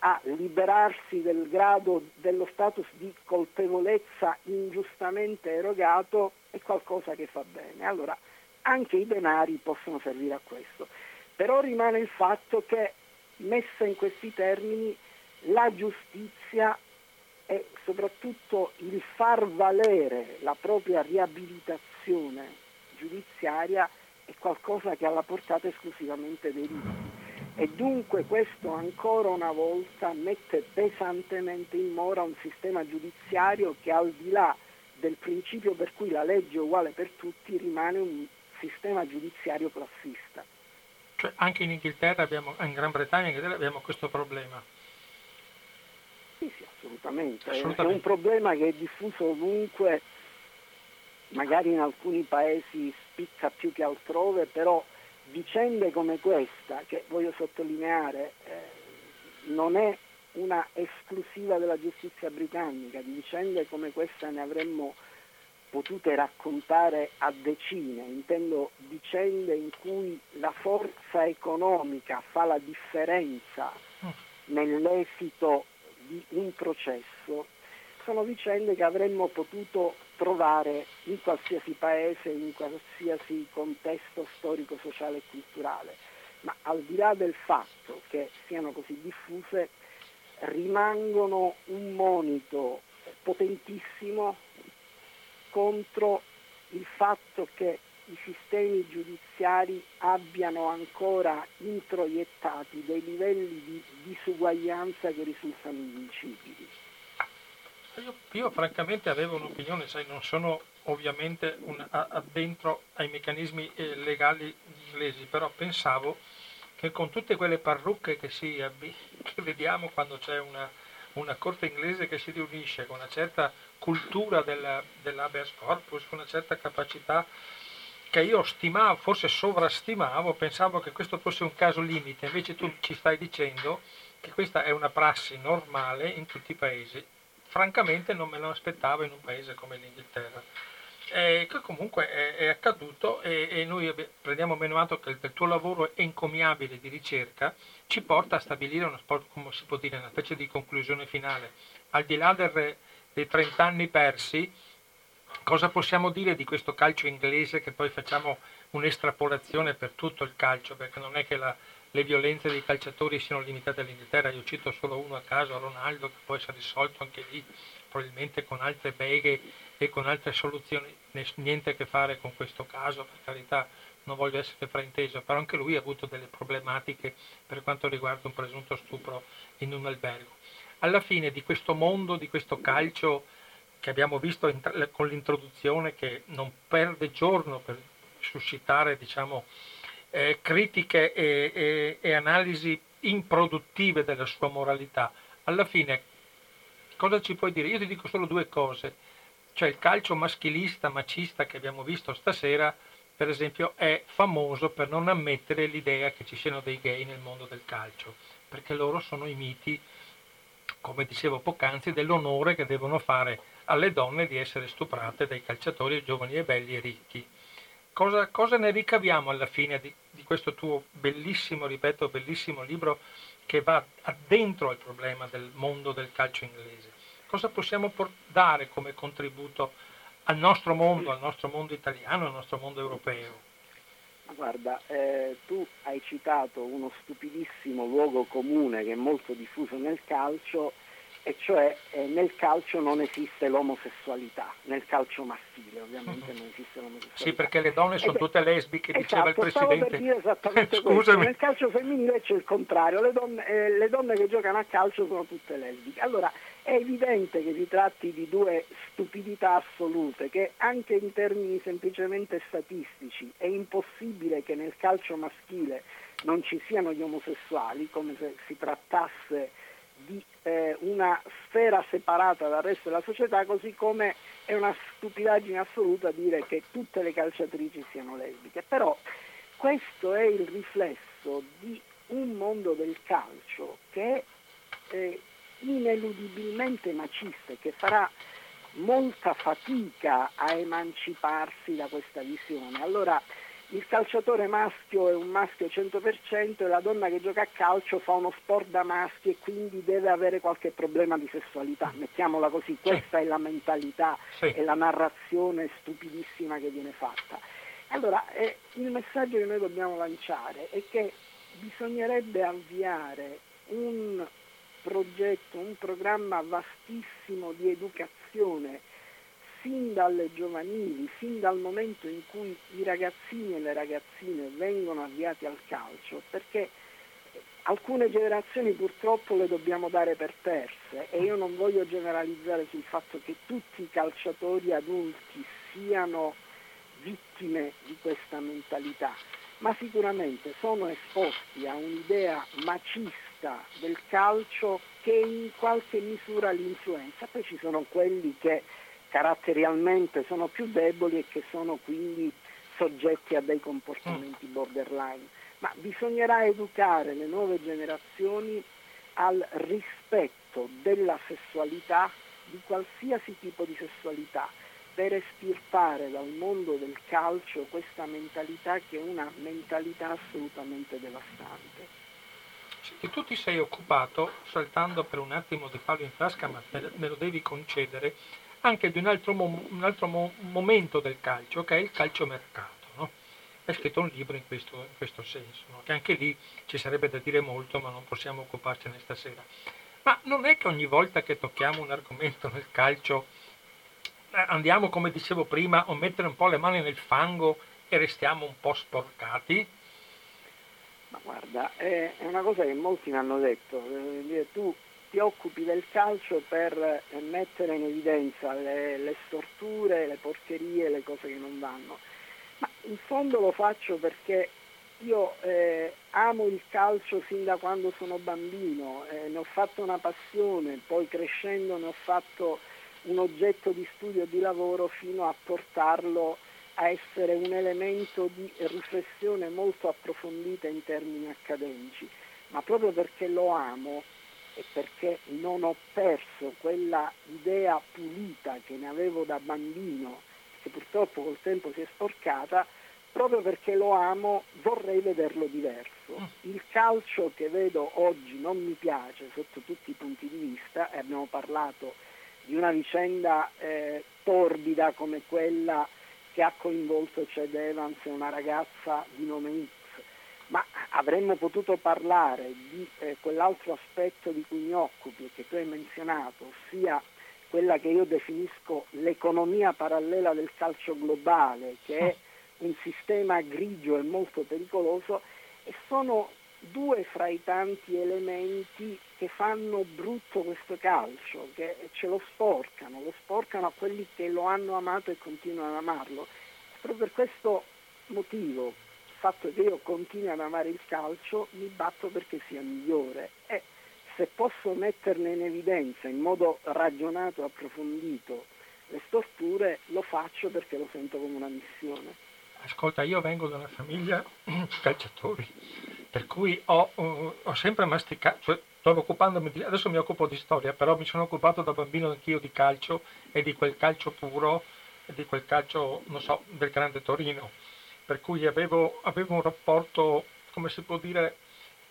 a liberarsi del grado dello status di colpevolezza ingiustamente erogato è qualcosa che fa bene. Allora, anche i denari possono servire a questo. Però rimane il fatto che, messa in questi termini, la giustizia e soprattutto il far valere la propria riabilitazione giudiziaria è qualcosa che ha la portata esclusivamente dei ricchi e dunque questo ancora una volta mette pesantemente in mora un sistema giudiziario che al di là del principio per cui la legge è uguale per tutti rimane un sistema giudiziario classista. Cioè anche in Inghilterra abbiamo, in Gran Bretagna abbiamo questo problema. Sì, sì, assolutamente. assolutamente. È un problema che è diffuso ovunque, magari in alcuni paesi spicca più che altrove, però vicende come questa, che voglio sottolineare, eh, non è una esclusiva della giustizia britannica, di vicende come questa ne avremmo potute raccontare a decine, intendo vicende in cui la forza economica fa la differenza nell'esito di un processo, sono vicende che avremmo potuto trovare in qualsiasi paese, in qualsiasi contesto storico, sociale e culturale. Ma al di là del fatto che siano così diffuse, rimangono un monito potentissimo contro il fatto che i sistemi giudiziari abbiano ancora introiettati dei livelli di disuguaglianza che risultano invincibili. Io, io, francamente avevo un'opinione, sai, non sono ovviamente un, addentro ai meccanismi eh, legali inglesi, però pensavo che con tutte quelle parrucche che, si, che vediamo quando c'è una, una, corte inglese che si riunisce, con una certa cultura del, dell'habeas corpus, una certa capacità che io stimavo, forse sovrastimavo, pensavo che questo fosse un caso limite, invece tu ci stai dicendo che questa è una prassi normale in tutti i paesi francamente non me lo aspettavo in un paese come l'Inghilterra. Che comunque è, è accaduto e, e, noi prendiamo meno atto che il tuo lavoro encomiabile di ricerca ci porta a stabilire una, dire, una specie di conclusione finale. Al di là del, dei 30 anni persi, cosa possiamo dire di questo calcio inglese che poi facciamo un'estrapolazione per tutto il calcio, perché non è che la, le violenze dei calciatori siano limitate all'Inghilterra, io cito solo uno a caso, Ronaldo, che poi si è risolto anche lì, probabilmente con altre beghe e con altre soluzioni, niente a che fare con questo caso, per carità non voglio essere frainteso, però anche lui ha avuto delle problematiche per quanto riguarda un presunto stupro in un albergo. Alla fine di questo mondo, di questo calcio che abbiamo visto con l'introduzione che non perde giorno per suscitare diciamo, eh, critiche e, e, e analisi improduttive della sua moralità, alla fine cosa ci puoi dire? Io ti dico solo due cose. Cioè il calcio maschilista, macista che abbiamo visto stasera, per esempio, è famoso per non ammettere l'idea che ci siano dei gay nel mondo del calcio, perché loro sono i miti, come dicevo poc'anzi, dell'onore che devono fare alle donne di essere stuprate dai calciatori giovani e belli e ricchi cosa, cosa ne ricaviamo alla fine di, di, questo tuo bellissimo, ripeto, bellissimo libro che va addentro al problema del mondo del calcio inglese? Cosa possiamo dare come contributo al nostro mondo, al nostro mondo italiano, al nostro mondo europeo? Guarda, eh, tu hai citato uno stupidissimo luogo comune che è molto diffuso nel calcio e cioè eh, nel calcio non esiste l'omosessualità, nel calcio maschile ovviamente <laughs> non esiste l'omosessualità. Sì, perché le donne sono tutte lesbiche, esatto, diceva il Presidente. Per dire esattamente <laughs> Scusami. Nel calcio femminile c'è il contrario, le donne, eh, le donne che giocano a calcio sono tutte lesbiche. Allora è evidente che si tratti di due stupidità assolute, che anche in termini semplicemente statistici è impossibile che nel calcio maschile non ci siano gli omosessuali, come se si trattasse di eh, una sfera separata dal resto della società, così come è una stupidaggine assoluta dire che tutte le calciatrici siano lesbiche. Però questo è il riflesso di un mondo del calcio che eh, ineludibilmente macista e che farà molta fatica a emanciparsi da questa visione. Allora, il calciatore maschio è un maschio 100% e la donna che gioca a calcio fa uno sport da maschi e quindi deve avere qualche problema di sessualità, mettiamola così, questa sì. è la mentalità sì. e la narrazione stupidissima che viene fatta. Allora, eh, il messaggio che noi dobbiamo lanciare è che bisognerebbe avviare un progetto, un programma vastissimo di educazione sin dalle giovanili, sin dal momento in cui i ragazzini e le ragazzine vengono avviati al calcio, perché alcune generazioni purtroppo le dobbiamo dare per perse e io non voglio generalizzare sul fatto che tutti i calciatori adulti siano vittime di questa mentalità, ma sicuramente sono esposti a un'idea macista del calcio che in qualche misura li influenza. Poi ci sono quelli che caratterialmente sono più deboli e che sono quindi soggetti a dei comportamenti borderline. Ma bisognerà educare le nuove generazioni al rispetto della sessualità, di qualsiasi tipo di sessualità, per estirpare dal mondo del calcio questa mentalità che è una mentalità assolutamente devastante. E tu ti sei occupato, saltando per un attimo di palo in frasca, ma me lo devi concedere, anche di un altro, mo- un altro mo- momento del calcio, che è il calciomercato. No? Hai scritto un libro in questo, in questo senso, no? che anche lì ci sarebbe da dire molto, ma non possiamo occuparcene stasera. Ma non è che ogni volta che tocchiamo un argomento nel calcio eh, andiamo, come dicevo prima, a mettere un po' le mani nel fango e restiamo un po' sporcati? Ma guarda, è una cosa che molti mi hanno detto, eh, tu ti occupi del calcio per eh, mettere in evidenza le, le storture, le porcherie, le cose che non vanno. Ma in fondo lo faccio perché io eh, amo il calcio sin da quando sono bambino, eh, ne ho fatto una passione, poi crescendo ne ho fatto un oggetto di studio e di lavoro fino a portarlo a essere un elemento di riflessione molto approfondita in termini accademici, ma proprio perché lo amo e perché non ho perso quella idea pulita che ne avevo da bambino, che purtroppo col tempo si è sporcata, proprio perché lo amo vorrei vederlo diverso. Mm. Il calcio che vedo oggi non mi piace sotto tutti i punti di vista e abbiamo parlato di una vicenda eh, torbida come quella che ha coinvolto Ced Evans e una ragazza di nome X, ma avremmo potuto parlare di eh, quell'altro aspetto di cui mi occupi e che tu hai menzionato, ossia quella che io definisco l'economia parallela del calcio globale, che è un sistema grigio e molto pericoloso, e sono due fra i tanti elementi che fanno brutto questo calcio, che ce lo sporcano, lo sporcano a quelli che lo hanno amato e continuano ad amarlo. Proprio per questo motivo, il fatto che io continui ad amare il calcio, mi batto perché sia migliore e se posso metterne in evidenza in modo ragionato e approfondito le storture, lo faccio perché lo sento come una missione. Ascolta, io vengo da una famiglia <clears throat> di calciatori per cui ho, ho sempre masticato, cioè, stavo occupandomi di, adesso mi occupo di storia, però mi sono occupato da bambino anch'io di calcio e di quel calcio puro, e di quel calcio, non so, del grande Torino, per cui avevo, avevo un rapporto, come si può dire,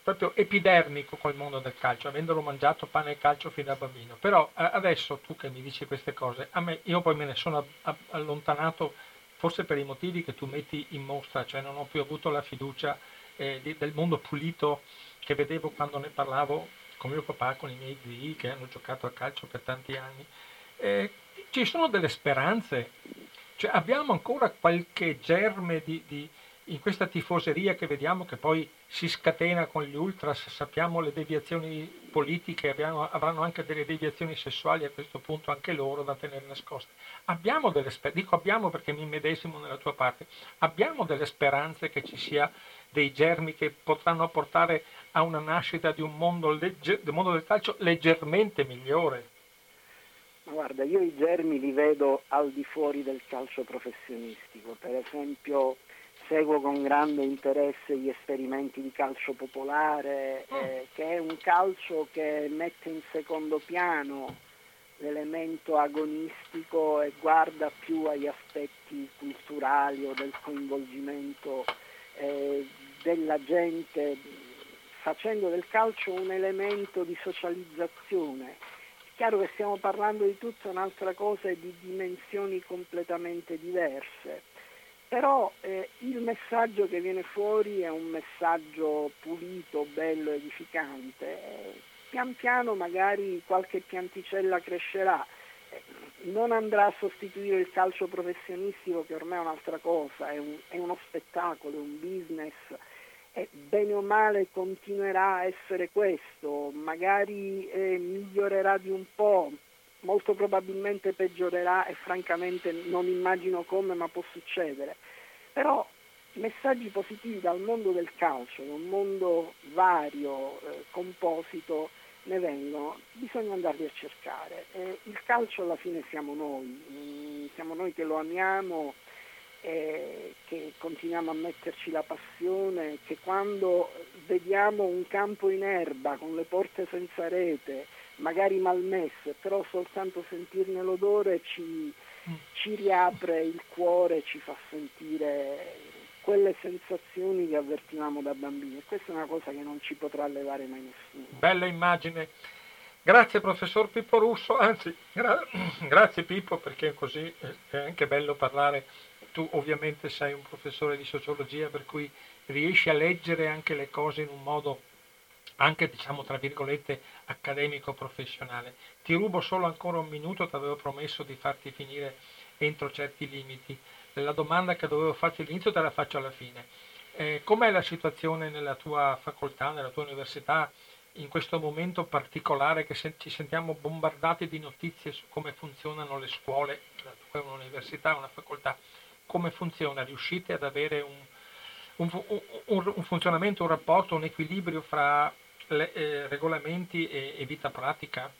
proprio epidermico col mondo del calcio, avendolo mangiato pane e calcio fin da bambino. Però eh, adesso tu che mi dici queste cose, a me, io poi me ne sono allontanato forse per i motivi che tu metti in mostra, cioè non ho più avuto la fiducia eh, del mondo pulito che vedevo quando ne parlavo con mio papà, con i miei zii che hanno giocato a calcio per tanti anni, eh, ci sono delle speranze, cioè, abbiamo ancora qualche germe di, di, in questa tifoseria che vediamo che poi si scatena con gli ultras, sappiamo le deviazioni politiche, abbiamo, avranno anche delle deviazioni sessuali a questo punto anche loro da tenere nascoste. Abbiamo delle speranze, dico abbiamo perché mi medesimo nella tua parte, abbiamo delle speranze che ci sia dei germi che potranno portare a una nascita di un mondo, legge, del, mondo del calcio leggermente migliore. Guarda, io i germi li vedo al di fuori del calcio professionistico, per esempio seguo con grande interesse gli esperimenti di calcio popolare, mm. eh, che è un calcio che mette in secondo piano l'elemento agonistico e guarda più agli aspetti culturali o del coinvolgimento eh, della gente, facendo del calcio un elemento di socializzazione. È chiaro che stiamo parlando di tutta un'altra cosa e di dimensioni completamente diverse però eh, il messaggio che viene fuori è un messaggio pulito, bello, edificante. Pian piano magari qualche pianticella crescerà, eh, non andrà a sostituire il calcio professionistico che ormai è un'altra cosa, è, un, è uno spettacolo, è un business, e bene o male continuerà a essere questo, magari eh, migliorerà di un po', molto probabilmente peggiorerà e francamente non immagino come, ma può succedere. Però messaggi positivi dal mondo del calcio, da un mondo vario, eh, composito, ne vengono, bisogna andarli a cercare. Eh, il calcio alla fine siamo noi, mm, siamo noi che lo amiamo, eh, che continuiamo a metterci la passione, che quando vediamo un campo in erba con le porte senza rete, magari malmesse, però soltanto sentirne l'odore ci, ci riapre il cuore, ci fa sentire quelle sensazioni che avvertivamo da bambini e questa è una cosa che non ci potrà levare mai nessuno. Bella immagine. Grazie professor Pippo Russo, anzi gra- <clears throat> grazie Pippo perché così è anche bello parlare. Tu ovviamente sei un professore di sociologia per cui riesci a leggere anche le cose in un modo anche diciamo tra virgolette accademico professionale. Ti rubo solo ancora un minuto, ti avevo promesso di farti finire entro certi limiti. La domanda che dovevo farti all'inizio te la faccio alla fine. Eh, com'è la situazione nella tua facoltà, nella tua università, in questo momento particolare che se- ci sentiamo bombardati di notizie su come funzionano le scuole, la tua è un'università, una facoltà, come funziona? Riuscite ad avere un, un, un, un funzionamento, un rapporto, un equilibrio fra le, eh, regolamenti e, e, vita pratica?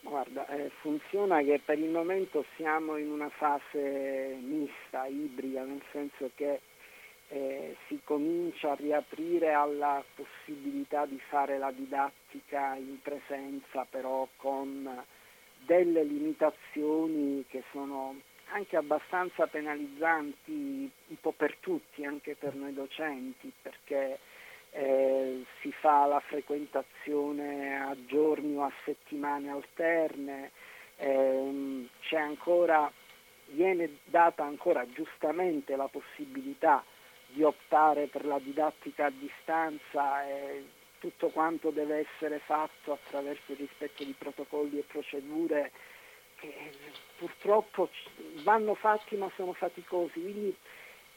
Guarda, eh, funziona che per il momento siamo in una fase mista, ibrida, nel senso che eh, si comincia a riaprire alla possibilità di fare la didattica in presenza, però con delle limitazioni che sono anche abbastanza penalizzanti un po' per tutti, anche per noi docenti, perché eh, si fa la frequentazione a giorni o a settimane alterne, eh, c'è ancora, viene data ancora giustamente la possibilità di optare per la didattica a distanza e tutto quanto deve essere fatto attraverso il rispetto di protocolli e procedure che purtroppo vanno fatti ma sono faticosi. Quindi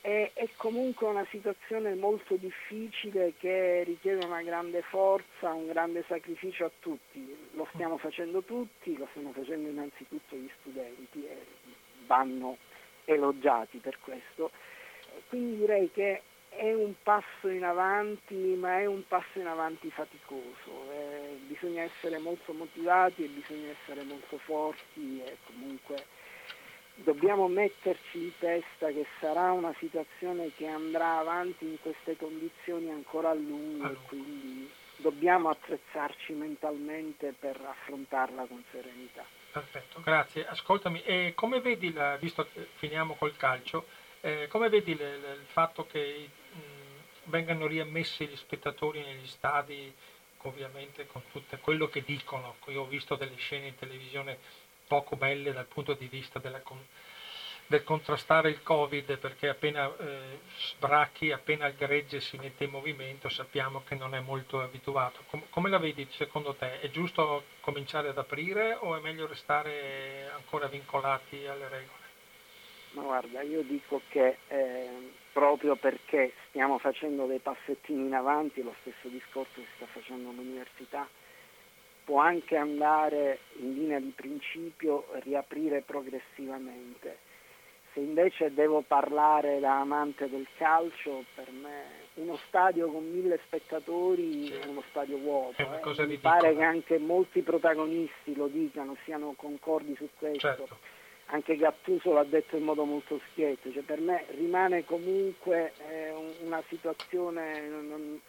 è, è, comunque una situazione molto difficile che richiede una grande forza, un grande sacrificio a tutti. Lo stiamo facendo tutti, lo stiamo facendo innanzitutto gli studenti e vanno elogiati per questo. Quindi direi che è un passo in avanti, ma è un passo in avanti faticoso. Eh, bisogna essere molto motivati e bisogna essere molto forti e comunque dobbiamo metterci in testa che sarà una situazione che andrà avanti in queste condizioni ancora a lungo e quindi dobbiamo attrezzarci mentalmente per affrontarla con serenità. Perfetto, grazie. Ascoltami, e come vedi, la, visto che finiamo col calcio, eh, come vedi le, le, il fatto che mh, vengano riammessi gli spettatori negli stadi, ovviamente con tutto quello che dicono? Io ho visto delle scene in televisione poco belle dal punto di vista della, del contrastare il Covid perché appena eh, sbracchi, appena il gregge si mette in movimento sappiamo che non è molto abituato. Com- come la vedi secondo te? È giusto cominciare ad aprire o è meglio restare ancora vincolati alle regole? Ma guarda, io dico che eh, proprio perché stiamo facendo dei passettini in avanti, lo stesso discorso si sta facendo all'università, può anche andare in linea di principio riaprire progressivamente. Se invece devo parlare da amante del calcio, per me uno stadio con mille spettatori è uno stadio vuoto. Eh. Mi pare che anche molti protagonisti lo dicano, siano concordi su questo. Certo anche Gattuso l'ha detto in modo molto schietto, cioè per me rimane comunque eh, una situazione non,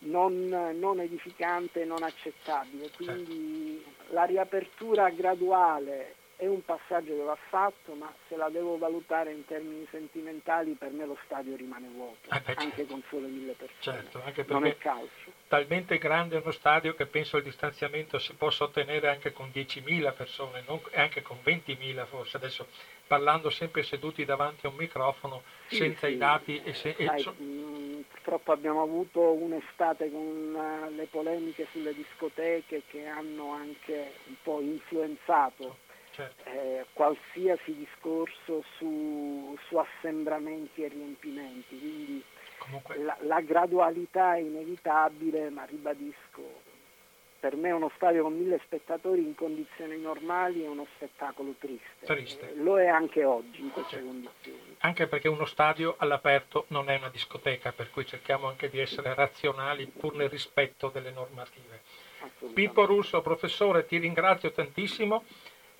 non, non, edificante, non accettabile, quindi certo. la riapertura graduale è un passaggio che va fatto, ma se la devo valutare in termini sentimentali, per me lo stadio rimane vuoto, eh beh, anche certo. con solo mille persone. Certo, anche non è calcio. Talmente grande uno stadio che penso il distanziamento si possa ottenere anche con 10.000 persone, non, anche con 20.000 forse. Adesso parlando sempre seduti davanti a un microfono, sì, senza sì. i dati e, se, Sai, so... mh, purtroppo abbiamo avuto un'estate con uh, le polemiche sulle discoteche che hanno anche un po' influenzato certo. eh, qualsiasi discorso su, su, assembramenti e riempimenti, quindi la, la, gradualità è inevitabile, ma ribadisco, per me uno stadio con mille spettatori in condizioni normali è uno spettacolo triste. triste. Eh, lo è anche oggi in queste certo. condizioni. Anche perché uno stadio all'aperto non è una discoteca, per cui cerchiamo anche di essere razionali pur nel rispetto delle normative. Pippo Russo, professore, ti ringrazio tantissimo.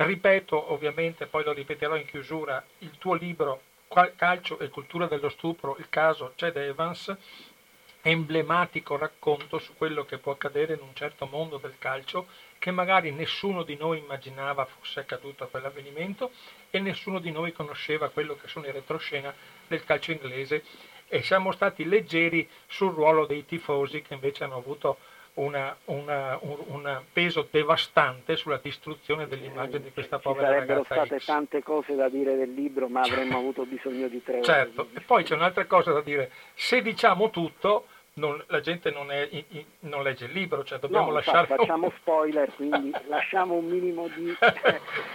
Ripeto, ovviamente, poi lo ripeterò in chiusura, il tuo libro Calcio e cultura dello stupro, il caso Chad Evans, emblematico racconto su quello che può accadere in un certo mondo del calcio che magari nessuno di noi immaginava fosse accaduto a quell'avvenimento e nessuno di noi conosceva quello che sono i retroscena del calcio inglese. E siamo stati leggeri sul ruolo dei tifosi che invece hanno avuto una, una, un, un, peso devastante sulla distruzione dell'immagine di questa povera ragazza. Ci sarebbero state X. tante cose da dire del libro, ma avremmo avuto bisogno di tre certo. ore. Certo, e poi c'è un'altra cosa da dire. Se diciamo tutto, non, la gente non, è, non, legge il libro, cioè dobbiamo no, lasciare... Facciamo spoiler, quindi <laughs> lasciamo un minimo di,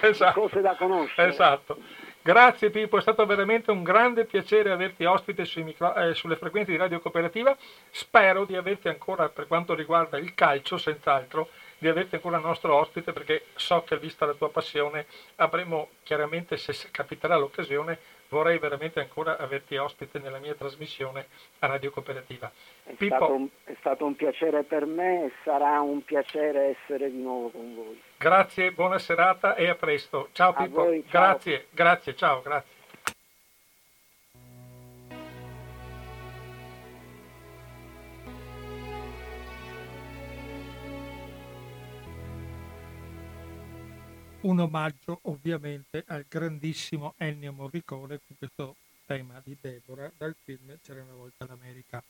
esatto. di cose da conoscere. Esatto. Grazie Pippo, è stato veramente un grande piacere averti ospite micro, eh, sulle frequenze di Radio Cooperativa. Spero di averti ancora, per quanto riguarda il calcio, senz'altro, di averti ancora nostro ospite perché so che vista la tua passione avremo chiaramente, se capiterà l'occasione, vorrei veramente ancora averti ospite nella mia trasmissione a Radio Cooperativa. È, stato un, è stato un piacere per me e sarà un piacere essere di nuovo con voi. Grazie, buona serata e a presto. Ciao Pippo. Voi, ciao. Grazie, grazie, ciao, grazie. Un omaggio ovviamente al grandissimo Ennio Morricone con questo tema di Deborah dal film C'era una volta l'America.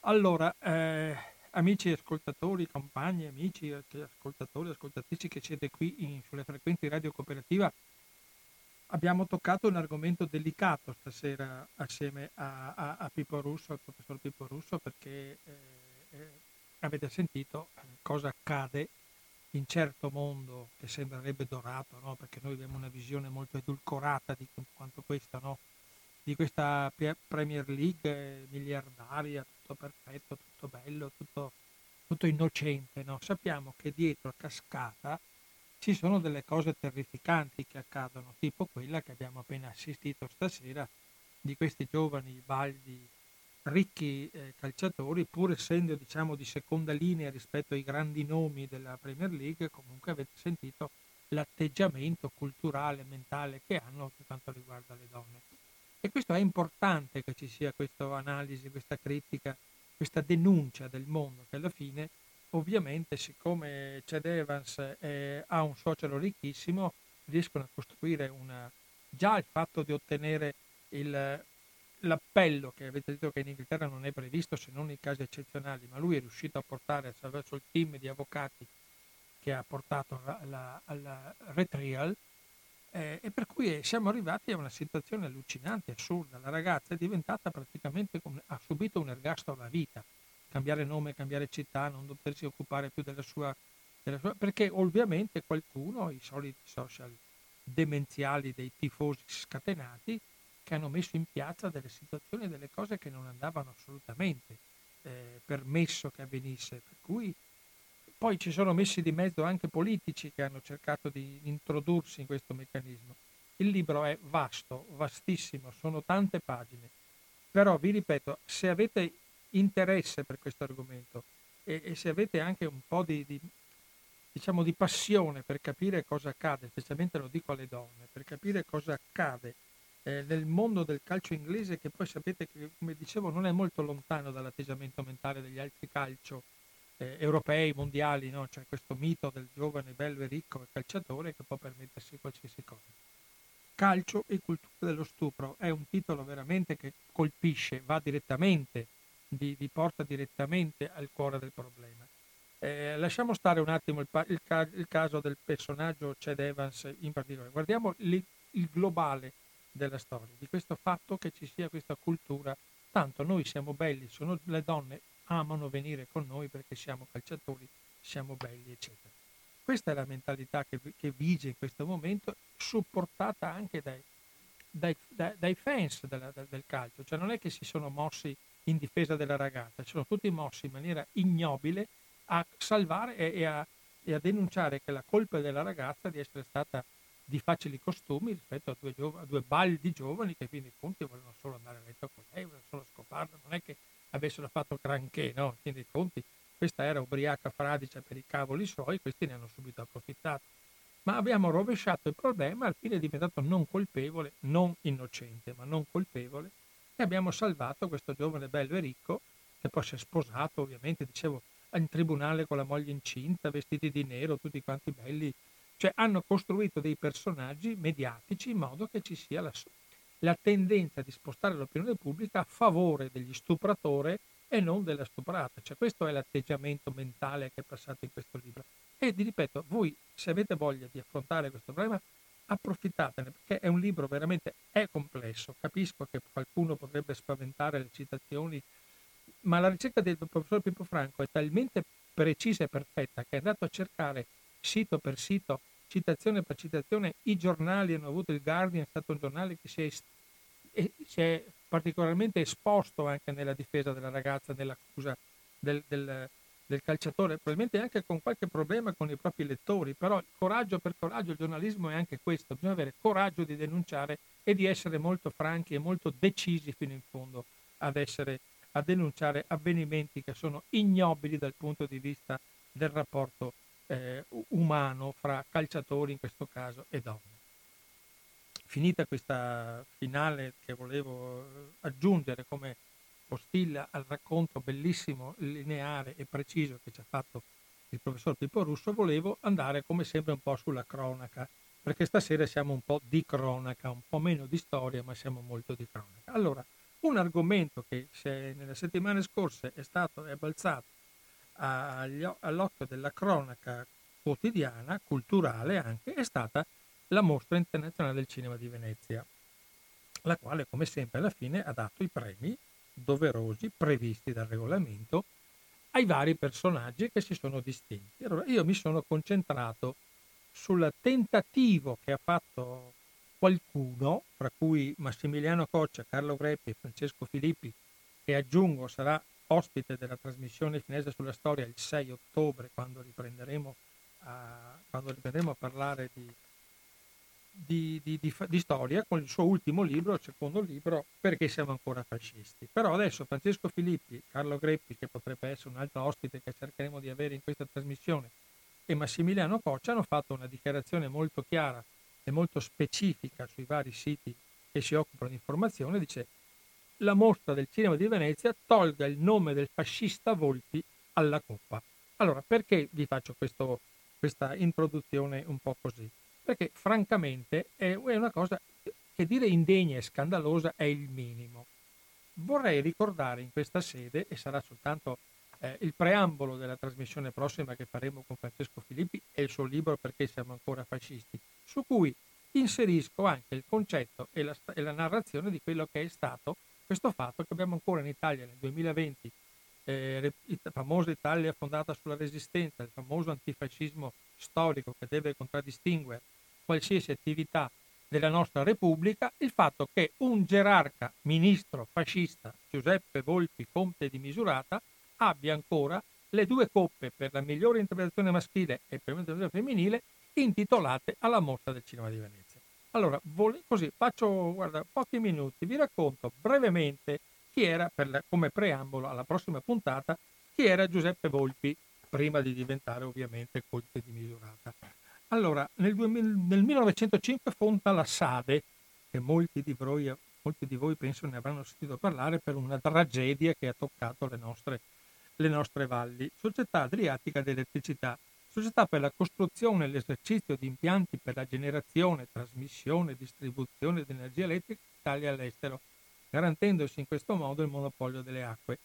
Allora, eh, amici ascoltatori, compagni, amici ascoltatori, ascoltatrici che siete qui in, sulle frequenze di Radio Cooperativa, abbiamo toccato un argomento delicato stasera assieme a, a, a Pippo Russo, al professor Pippo Russo, perché eh, eh, avete sentito cosa accade in certo mondo che sembrerebbe dorato, no? perché noi abbiamo una visione molto edulcorata di quanto questa, no? di questa Premier League miliardaria, tutto perfetto, tutto bello, tutto, tutto innocente. No? Sappiamo che dietro a cascata ci sono delle cose terrificanti che accadono, tipo quella che abbiamo appena assistito stasera di questi giovani baldi ricchi eh, calciatori, pur essendo diciamo, di seconda linea rispetto ai grandi nomi della Premier League, comunque avete sentito l'atteggiamento culturale, mentale che hanno per quanto riguarda le donne. E questo è importante che ci sia questa analisi, questa critica, questa denuncia del mondo, che alla fine ovviamente siccome Chad Evans eh, ha un suocero ricchissimo, riescono a costruire una... già il fatto di ottenere il, l'appello che avete detto che in Inghilterra non è previsto se non in casi eccezionali, ma lui è riuscito a portare attraverso il team di avvocati che ha portato alla retrial, Eh, e per cui siamo arrivati a una situazione allucinante, assurda. La ragazza è diventata praticamente ha subito un ergastolo alla vita, cambiare nome, cambiare città, non doversi occupare più della sua, della sua perché ovviamente qualcuno, i soliti social demenziali dei tifosi scatenati, che hanno messo in piazza delle situazioni e delle cose che non andavano assolutamente eh, permesso che avvenisse. Per cui poi ci sono messi di mezzo anche politici che hanno cercato di introdursi in questo meccanismo. Il libro è vasto, vastissimo, sono tante pagine, però vi ripeto, se avete interesse per questo argomento e, e se avete anche un po' di, di, diciamo, di passione per capire cosa accade, specialmente lo dico alle donne, per capire cosa accade eh, nel mondo del calcio inglese che poi sapete che, come dicevo, non è molto lontano dall'atteggiamento mentale degli altri calcio eh, europei, mondiali, no? c'è questo mito del giovane, bello e ricco calciatore che può permettersi qualsiasi cosa. Calcio e cultura dello stupro è un titolo veramente che colpisce, va direttamente, vi, vi porta direttamente al cuore del problema. Eh, lasciamo stare un attimo il, il, il, caso del personaggio Chad Evans in particolare, guardiamo il, il globale della storia, di questo fatto che ci sia questa cultura, tanto noi siamo belli, sono, le donne amano venire con noi perché siamo calciatori, siamo belli, eccetera. Questa è la mentalità che, che vige in questo momento, supportata anche dai, dai, dai, dai fans della, del calcio, cioè non è che si sono mossi in difesa della ragazza, sono tutti mossi in maniera ignobile a salvare e, e, a, e a denunciare che la colpa è della ragazza di essere stata di facili costumi rispetto a due, giov- a due baldi giovani che fin dei conti volevano solo andare a letto con lei, volevano solo scoparla, non è che avessero fatto granché, no? Fin dei conti questa era ubriaca fradicia per i cavoli suoi, questi ne hanno subito approfittato. Ma abbiamo rovesciato il problema, al fine è diventato non colpevole, non innocente, ma non colpevole, e abbiamo salvato questo giovane bello e ricco, che poi si è sposato, ovviamente, dicevo, in tribunale con la moglie incinta, vestiti di nero, tutti quanti belli, cioè hanno costruito dei personaggi mediatici in modo che ci sia la, la tendenza di spostare l'opinione pubblica a favore degli stupratori e non della stuprata. Cioè, questo è l'atteggiamento mentale che è passato in questo libro. E vi ripeto, voi se avete voglia di affrontare questo problema, approfittatene perché è un libro veramente è complesso. Capisco che qualcuno potrebbe spaventare le citazioni, ma la ricerca del professor Pippo Franco è talmente precisa e perfetta che è andato a cercare sito per sito citazione per citazione, i giornali hanno avuto, il Guardian è stato un giornale che si è, si è particolarmente esposto anche nella difesa della ragazza, nell'accusa del, del, del, calciatore, probabilmente anche con qualche problema con i propri lettori, però coraggio per coraggio, il giornalismo è anche questo, bisogna avere coraggio di denunciare e di essere molto franchi e molto decisi fino in fondo ad essere a denunciare avvenimenti che sono ignobili dal punto di vista del rapporto eh, umano fra calciatori in questo caso e donne. Finita questa finale che volevo eh, aggiungere come postilla al racconto bellissimo, lineare e preciso che ci ha fatto il professor Pippo Russo, volevo andare come sempre un po' sulla cronaca, perché stasera siamo un po' di cronaca, un po' meno di storia, ma siamo molto di cronaca. Allora, un argomento che nelle settimane scorse è stato è balzato all'occhio della cronaca quotidiana, culturale anche, è stata la Mostra Internazionale del Cinema di Venezia, la quale come sempre alla fine ha dato i premi doverosi previsti dal regolamento ai vari personaggi che si sono distinti. Allora io mi sono concentrato sul tentativo che ha fatto qualcuno, fra cui Massimiliano Coccia, Carlo Greppi e Francesco Filippi, che aggiungo sarà ospite della trasmissione Finese sulla storia il 6 ottobre, quando riprenderemo a, quando riprenderemo a parlare di, di, di, di, storia con il suo ultimo libro, il secondo libro, Perché siamo ancora fascisti. Però adesso Francesco Filippi, Carlo Greppi, che potrebbe essere un altro ospite che cercheremo di avere in questa trasmissione, e Massimiliano Coccia hanno fatto una dichiarazione molto chiara e molto specifica sui vari siti che si occupano di informazione, dice la mostra del cinema di Venezia tolga il nome del fascista Volpi alla coppa. Allora, perché vi faccio questo, questa introduzione un po' così? Perché francamente è una cosa che dire indegna e scandalosa è il minimo. Vorrei ricordare in questa sede, e sarà soltanto eh, il preambolo della trasmissione prossima che faremo con Francesco Filippi e il suo libro Perché siamo ancora fascisti, su cui inserisco anche il concetto e la, e la narrazione di quello che è stato questo fatto che abbiamo ancora in Italia nel 2020 eh, la famosa Italia fondata sulla resistenza, il famoso antifascismo storico che deve contraddistinguere qualsiasi attività della nostra Repubblica, il fatto che un gerarca ministro fascista, Giuseppe Volpi, conte di Misurata, abbia ancora le due coppe per la migliore interpretazione maschile e per l'interpretazione femminile intitolate alla mostra del cinema di Venezia. Allora, così faccio guarda, pochi minuti, vi racconto brevemente chi era, la, come preambolo alla prossima puntata, chi era Giuseppe Volpi prima di diventare ovviamente conte di Misurata. Allora, nel, 2000, nel 1905 fonda la Sade, che molti di, voi, molti di, voi, penso ne avranno sentito parlare per una tragedia che ha toccato le nostre, le nostre valli. Società Adriatica d'Elettricità, società per la costruzione e l'esercizio di impianti per la generazione, trasmissione e distribuzione di energia elettrica in Italia e all'estero, garantendosi in questo modo il monopolio delle acque.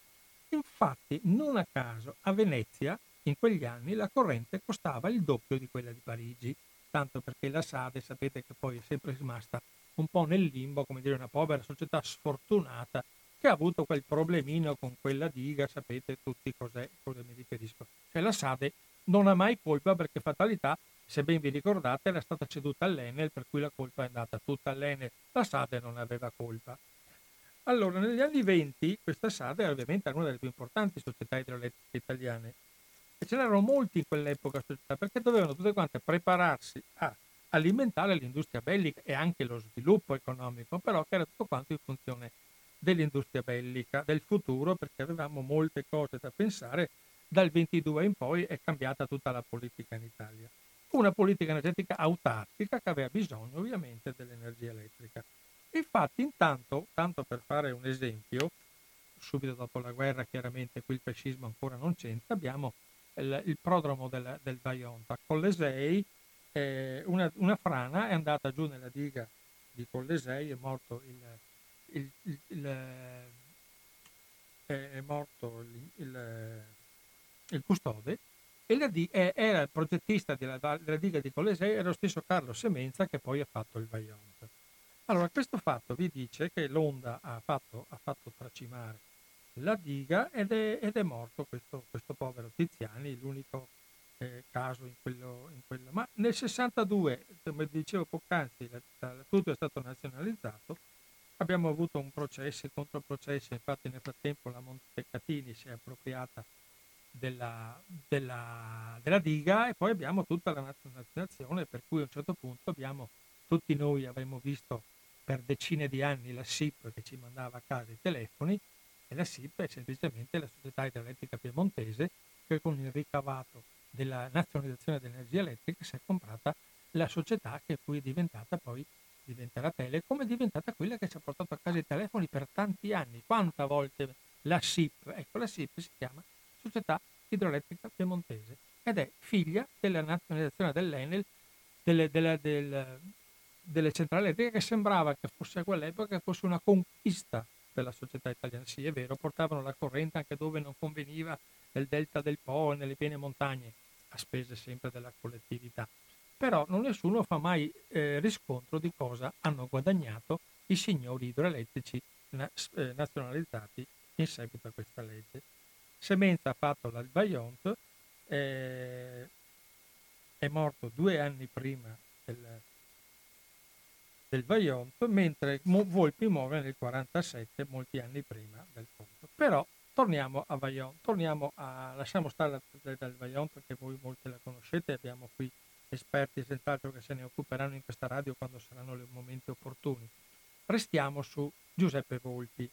Infatti, non a caso, a Venezia in quegli anni la corrente costava il doppio di quella di Parigi, tanto perché la Sade sapete che poi è sempre rimasta un po' nel limbo, come dire una povera società sfortunata che ha avuto quel problemino con quella diga, sapete tutti cos'è, cosa mi riferisco. Cioè la Sade non ha mai colpa perché fatalità, se ben vi ricordate, era stata ceduta all'Enel, per cui la colpa è andata tutta all'Enel, la Sade non aveva colpa. Allora, negli anni 20 questa Sade ovviamente era una delle più importanti società idroelettriche italiane e ce n'erano molti in quell'epoca società perché dovevano tutte quante prepararsi a alimentare l'industria bellica e anche lo sviluppo economico, però che era tutto quanto in funzione dell'industria bellica, del futuro, perché avevamo molte cose da pensare. Dal 22 in poi è cambiata tutta la politica in Italia. Una politica energetica autarchica che aveva bisogno ovviamente dell'energia elettrica. Infatti, intanto, tanto per fare un esempio, subito dopo la guerra chiaramente qui il fascismo ancora non c'entra, abbiamo il, il prodromo del, del Vajont. Collesei eh, una, una, frana è andata giù nella diga di Collesei, è morto il, il, il è morto il, custode e la, era il progettista della, della, diga di Collesei era lo stesso Carlo Semenza che poi ha fatto il Vajont. Allora, questo fatto vi dice che l'onda ha fatto, ha fatto tracimare la diga ed è, ed è morto questo, questo, povero Tiziani, l'unico eh, caso in quello, in quello, Ma nel 62, come dicevo poc'anzi, tutto è stato nazionalizzato, abbiamo avuto un processo, controprocesso, infatti nel frattempo la Montecatini si è appropriata della, della, della, diga e poi abbiamo tutta la nazionalizzazione per cui a un certo punto abbiamo, tutti noi avremmo visto per decine di anni la SIP che ci mandava a casa i telefoni, e la SIP è semplicemente la società idroelettrica piemontese che con il ricavato della nazionalizzazione dell'energia elettrica si è comprata la società che poi è diventata poi diventerà Telecom, è diventata quella che ci ha portato a casa i telefoni per tanti anni. Quante volte la SIP, ecco la SIP si chiama Società Idroelettrica Piemontese ed è figlia della nazionalizzazione dell'Enel, delle, delle, delle, delle centrali elettriche che sembrava che fosse a quell'epoca fosse una conquista per la società italiana. Sì, è vero, portavano la corrente anche dove non conveniva, nel delta del Po, nelle piene montagne, a spese sempre della collettività. Però non nessuno fa mai eh, riscontro di cosa hanno guadagnato i signori idroelettrici na- eh, nazionalizzati in seguito a questa legge. Semenza ha fatto l'Albaiont, eh, è morto due anni prima del, del Vajont, mentre Volpi muore nel 47, molti anni prima del conto. Però torniamo a Vajont, torniamo a, lasciamo stare la del Vajont perché voi molti la conoscete, abbiamo qui esperti senz'altro che se ne occuperanno in questa radio quando saranno i momenti opportuni. Restiamo su Giuseppe Volpi.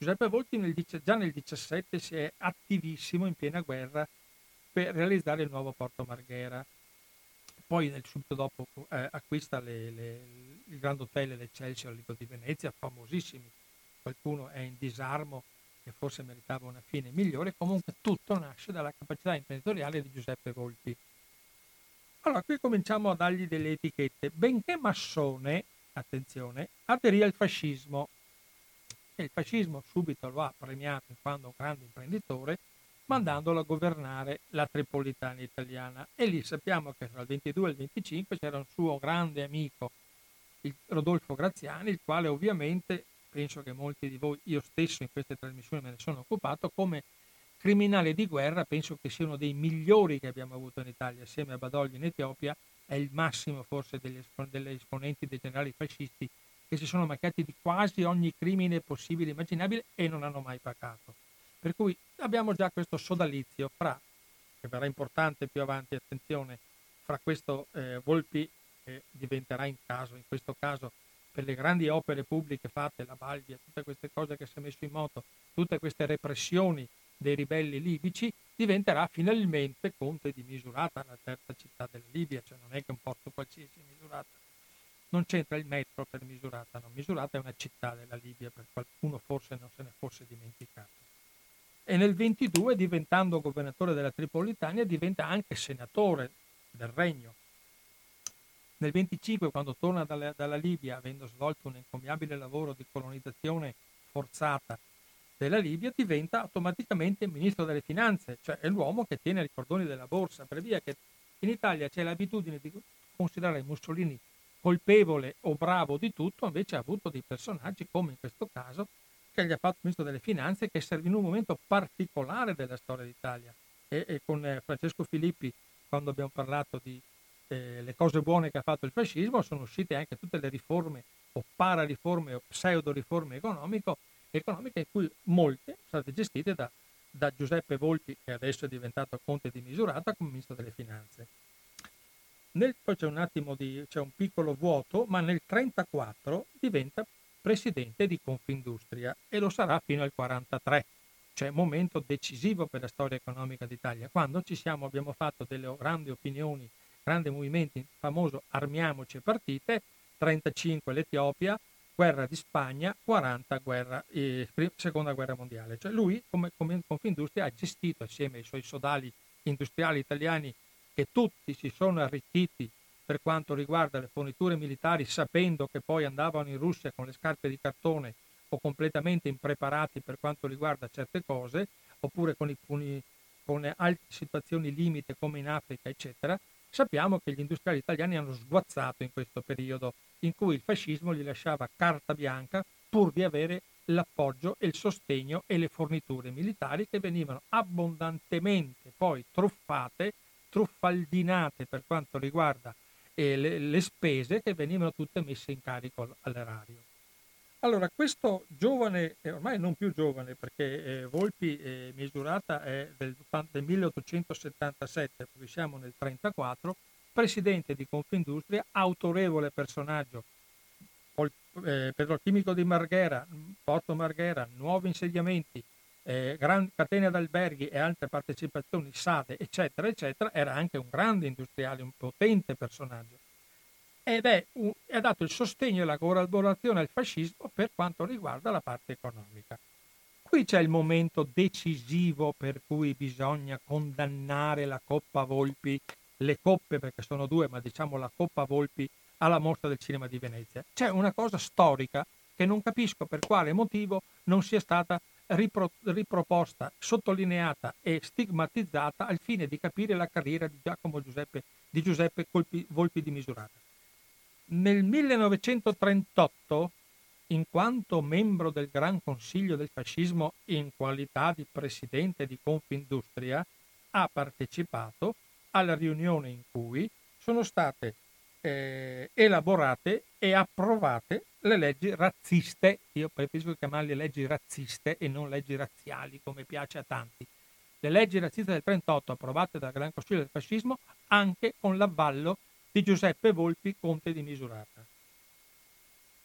Giuseppe Volpi nel, già nel 17 si è attivissimo in piena guerra per realizzare il nuovo Porto Marghera. Poi subito dopo eh, acquista le, le, il Grand Hotel e l'Eccelsior Lido di Venezia, famosissimi. Qualcuno è in disarmo e forse meritava una fine migliore, comunque tutto nasce dalla capacità imprenditoriale di Giuseppe Volpi. Allora, qui cominciamo a dargli delle etichette. Benché massone, attenzione, aderì al fascismo. E il fascismo subito lo ha premiato in quanto un grande imprenditore, mandandolo a governare la Tripolitania italiana. E lì sappiamo che tra il 22 e il 25 c'era un suo grande amico il Rodolfo Graziani, il quale ovviamente, penso che molti di voi, io stesso in queste trasmissioni me ne sono occupato, come criminale di guerra penso che sia uno dei migliori che abbiamo avuto in Italia, assieme a Badoglio in Etiopia, è il massimo forse degli esponenti dei generali fascisti che si sono macchiati di quasi ogni crimine possibile e immaginabile e non hanno mai pagato. Per cui abbiamo già questo sodalizio fra, che verrà importante più avanti, attenzione, fra questo eh, Volpi che diventerà in caso, in questo caso per le grandi opere pubbliche fatte, la Balbia, tutte queste cose che si è messo in moto, tutte queste repressioni dei ribelli libici, diventerà finalmente conte di Misurata, la terza città della Libia, cioè non è che un posto qualsiasi Misurata. Non c'entra il metro per Misurata, no, Misurata è una città della Libia, per qualcuno forse non se ne fosse dimenticato. E nel 22, diventando governatore della Tripolitania, diventa anche senatore del regno. Nel 25, quando torna dalla, dalla Libia, avendo svolto un encomiabile lavoro di colonizzazione forzata della Libia, diventa automaticamente ministro delle finanze, cioè è l'uomo che tiene i cordoni della borsa, per via che in Italia c'è l'abitudine di considerare Mussolini colpevole o bravo di tutto, invece ha avuto dei personaggi come in questo caso che gli ha fatto ministro delle finanze che serve in un momento particolare della storia d'Italia. E, e con eh, Francesco Filippi, quando abbiamo parlato di eh, le cose buone che ha fatto il fascismo, sono uscite anche tutte le riforme o parariforme o pseudo riforme economiche in cui molte sono state gestite da, da Giuseppe Volpi, che adesso è diventato conte di misurata come ministro delle finanze. Nel, poi c'è un attimo di, c'è un piccolo vuoto, ma nel 1934 diventa presidente di Confindustria e lo sarà fino al 1943, cioè momento decisivo per la storia economica d'Italia, quando ci siamo, abbiamo fatto delle grandi opinioni, grandi movimenti, famoso armiamoci e partite, 35 l'Etiopia, guerra di Spagna, 40 guerra, eh, seconda guerra mondiale. Cioè lui come, come Confindustria ha gestito assieme ai suoi sodali industriali italiani che tutti si sono arricchiti per quanto riguarda le forniture militari, sapendo che poi andavano in Russia con le scarpe di cartone o completamente impreparati per quanto riguarda certe cose, oppure con, i, con, i, con altre situazioni limite come in Africa, eccetera, sappiamo che gli industriali italiani hanno sguazzato in questo periodo in cui il fascismo gli lasciava carta bianca pur di avere l'appoggio e il sostegno e le forniture militari che venivano abbondantemente poi truffate truffaldinate per quanto riguarda eh, le, le, spese che venivano tutte messe in carico all'erario. Allora, questo giovane, eh, ormai non più giovane perché eh, Volpi eh, misurata è del, del 1877, qui siamo nel 1934, presidente di Confindustria, autorevole personaggio, eh, petrolchimico di Marghera, Porto Marghera, nuovi insediamenti, eh, gran, catene d'alberghi e altre partecipazioni, SADE, eccetera, eccetera, era anche un grande industriale, un potente personaggio. Ed è un, ha dato il sostegno e la collaborazione al fascismo per quanto riguarda la parte economica. Qui c'è il momento decisivo per cui bisogna condannare la Coppa Volpi, le coppe perché sono due, ma diciamo la Coppa Volpi alla mostra del cinema di Venezia. C'è una cosa storica che non capisco per quale motivo non sia stata ripro- riproposta, sottolineata e stigmatizzata al fine di capire la carriera di Giacomo Giuseppe, di Giuseppe Colpi, Volpi di Misurata. Nel 1938, in quanto membro del Gran Consiglio del Fascismo in qualità di presidente di Confindustria, ha partecipato alla riunione in cui sono state eh, elaborate e approvate le leggi razziste, io preferisco chiamarle leggi razziste e non leggi razziali come piace a tanti. Le leggi razziste del 38 approvate dal Gran Consiglio del Fascismo anche con l'avvallo di Giuseppe Volpi, conte di Misurata.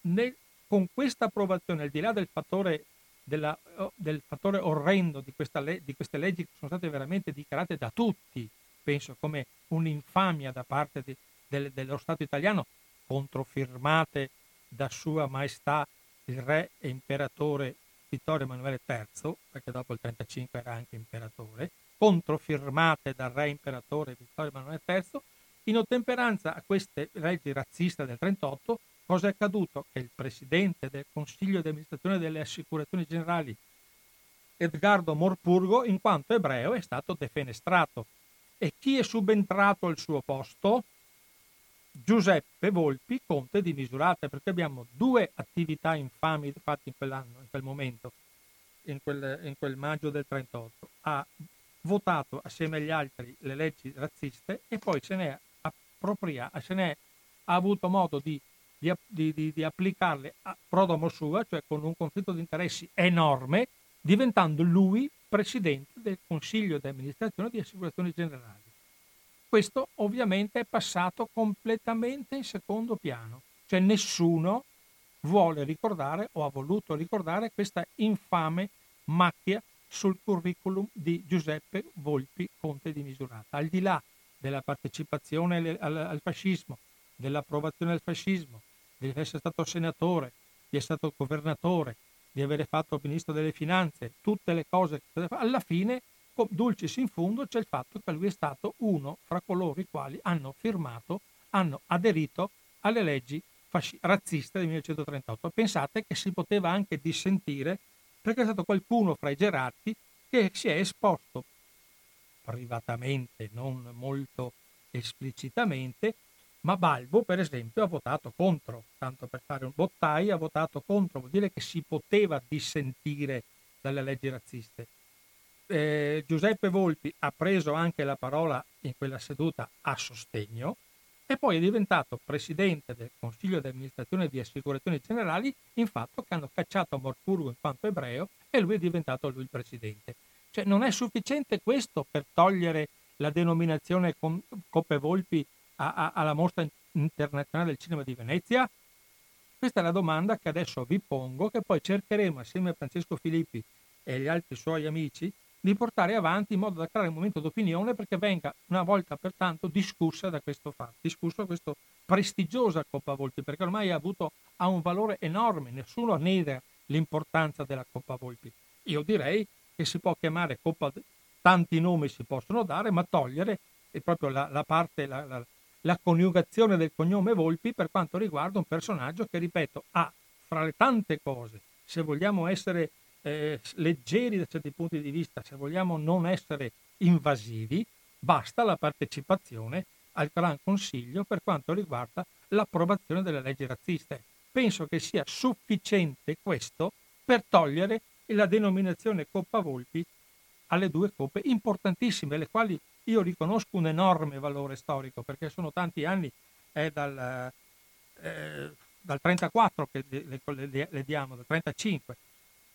Nel, con questa approvazione, al di là del fattore, della, del fattore orrendo di, le, di queste leggi che sono state veramente dichiarate da tutti, penso come un'infamia da parte di, del, dello Stato italiano, controfirmate da Sua Maestà il Re e Imperatore Vittorio Emanuele III, perché dopo il 35 era anche imperatore, controfirmate dal Re Imperatore Vittorio Emanuele III, in ottemperanza a queste leggi razziste del 38, cosa è accaduto? Che il presidente del Consiglio di amministrazione delle assicurazioni generali, Edgardo Morpurgo, in quanto ebreo, è stato defenestrato. E chi è subentrato al suo posto? Giuseppe Volpi, conte di Misurata, perché abbiamo due attività infami fatte in quell'anno, in quel momento, in quel, in quel maggio del 38. Ha votato assieme agli altri le leggi razziste e poi se ne è appropriato, se ne è, ha avuto modo di, di, di, di applicarle a prodomo sua, cioè con un conflitto di interessi enorme, diventando lui presidente del Consiglio di amministrazione di Assicurazioni Generali. Questo ovviamente è passato completamente in secondo piano, cioè nessuno vuole ricordare o ha voluto ricordare questa infame macchia sul curriculum di Giuseppe Volpi, conte di Misurata. Al di là della partecipazione al, al fascismo, dell'approvazione del fascismo, di essere stato senatore, di essere stato governatore, di avere fatto ministro delle finanze, tutte le cose, alla fine, dulcis in fondo, c'è il fatto che lui è stato uno fra coloro i quali hanno firmato, hanno aderito alle leggi fasci- razziste del 1938. Pensate che si poteva anche dissentire perché è stato qualcuno fra i gerarchi che si è esposto privatamente, non molto esplicitamente, ma Balbo, per esempio, ha votato contro, tanto per fare un bottai, ha votato contro, vuol dire che si poteva dissentire dalle leggi razziste. Eh, Giuseppe Volpi ha preso anche la parola in quella seduta a sostegno, e poi è diventato presidente del Consiglio di amministrazione di assicurazioni generali in fatto che hanno cacciato Morpurgo in quanto ebreo e lui è diventato lui il presidente. Cioè non è sufficiente questo per togliere la denominazione Coppe Volpi a, a, alla mostra internazionale del cinema di Venezia? Questa è la domanda che adesso vi pongo, che poi cercheremo assieme a Francesco Filippi e agli altri suoi amici di portare avanti in modo da creare un momento d'opinione perché venga una volta per tanto discussa da questo fatto, discussa questa prestigiosa Coppa Volpi, perché ormai ha, avuto, ha un valore enorme, nessuno nega l'importanza della Coppa Volpi. Io direi che si può chiamare Coppa, tanti nomi si possono dare, ma togliere proprio la, la parte, la, la, la coniugazione del cognome Volpi per quanto riguarda un personaggio che, ripeto, ha fra le tante cose, se vogliamo essere eh, leggeri da certi punti di vista, se vogliamo non essere invasivi, basta la partecipazione al Gran Consiglio per quanto riguarda l'approvazione delle leggi razziste. Penso che sia sufficiente questo per togliere la denominazione Coppa Volpi alle due coppe importantissime, le quali io riconosco un enorme valore storico, perché sono tanti anni, è dal, eh, dal 34 che le, le, le diamo, dal 35,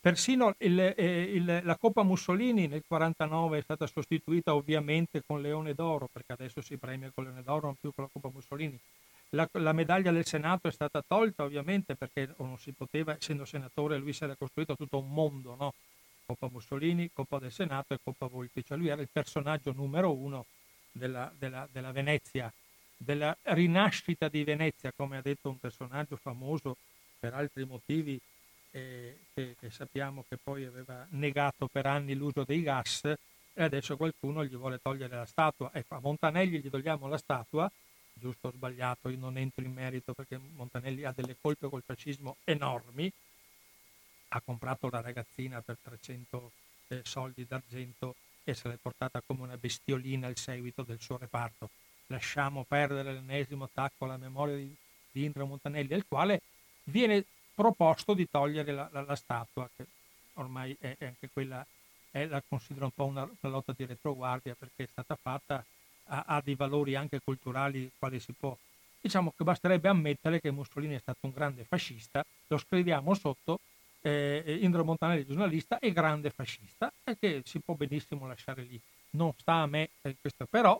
Persino il, eh, il, la Coppa Mussolini nel 1949 è stata sostituita ovviamente con Leone d'Oro, perché adesso si premia con Leone d'Oro, non più con la Coppa Mussolini. La, la, medaglia del Senato è stata tolta ovviamente perché non si poteva, essendo senatore, lui si era costruito tutto un mondo, no? Coppa Mussolini, Coppa del Senato e Coppa Volpi, cioè lui era il personaggio numero uno della, della, della Venezia, della rinascita di Venezia, come ha detto un personaggio famoso per altri motivi eh, che, che, sappiamo che poi aveva negato per anni l'uso dei gas e adesso qualcuno gli vuole togliere la statua. Ecco, a Montanelli gli togliamo la statua, giusto o sbagliato, io non entro in merito perché Montanelli ha delle colpe col fascismo enormi, ha comprato la ragazzina per 300 eh, soldi d'argento e se l'è portata come una bestiolina al seguito del suo reparto. Lasciamo perdere l'ennesimo attacco alla memoria di, di Indra Montanelli, al quale viene proposto di togliere la, la, la statua, che ormai è, è anche quella, è, la considero un po' una, una, lotta di retroguardia perché è stata fatta, ha, ha dei valori anche culturali quali si può. Diciamo che basterebbe ammettere che Mussolini è stato un grande fascista, lo scriviamo sotto, eh, Indro Montanelli giornalista è grande fascista e che si può benissimo lasciare lì. Non sta a me eh, questo, però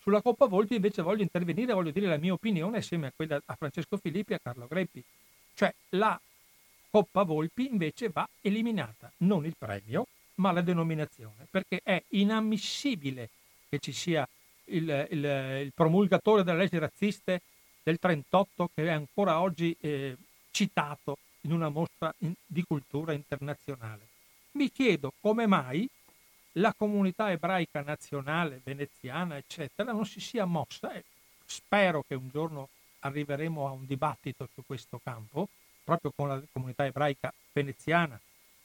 sulla Coppa Volpi invece voglio intervenire, voglio dire la mia opinione assieme a quella a Francesco Filippi e a Carlo Greppi. Cioè la Coppa Volpi invece va eliminata, non il premio, ma la denominazione, perché è inammissibile che ci sia il, il, il promulgatore delle leggi razziste del 38 che è ancora oggi eh, citato in una mostra in, di cultura internazionale. Mi chiedo come mai la comunità ebraica nazionale veneziana, eccetera, non si sia mossa e spero che un giorno arriveremo a un dibattito su questo campo, proprio con la comunità ebraica veneziana,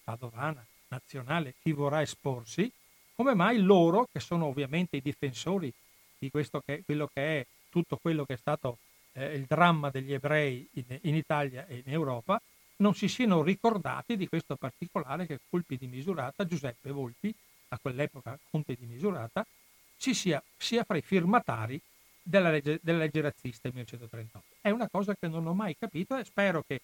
padovana, nazionale, chi vorrà esporsi, come mai loro, che sono ovviamente i difensori di questo che, quello che è tutto quello che è stato eh, il dramma degli ebrei in, in, Italia e in Europa, non si siano ricordati di questo particolare che colpi di misurata Giuseppe Volpi, a quell'epoca conte di misurata, si sia, sia fra i firmatari della legge, della legge razzista 1938. È una cosa che non ho mai capito e spero che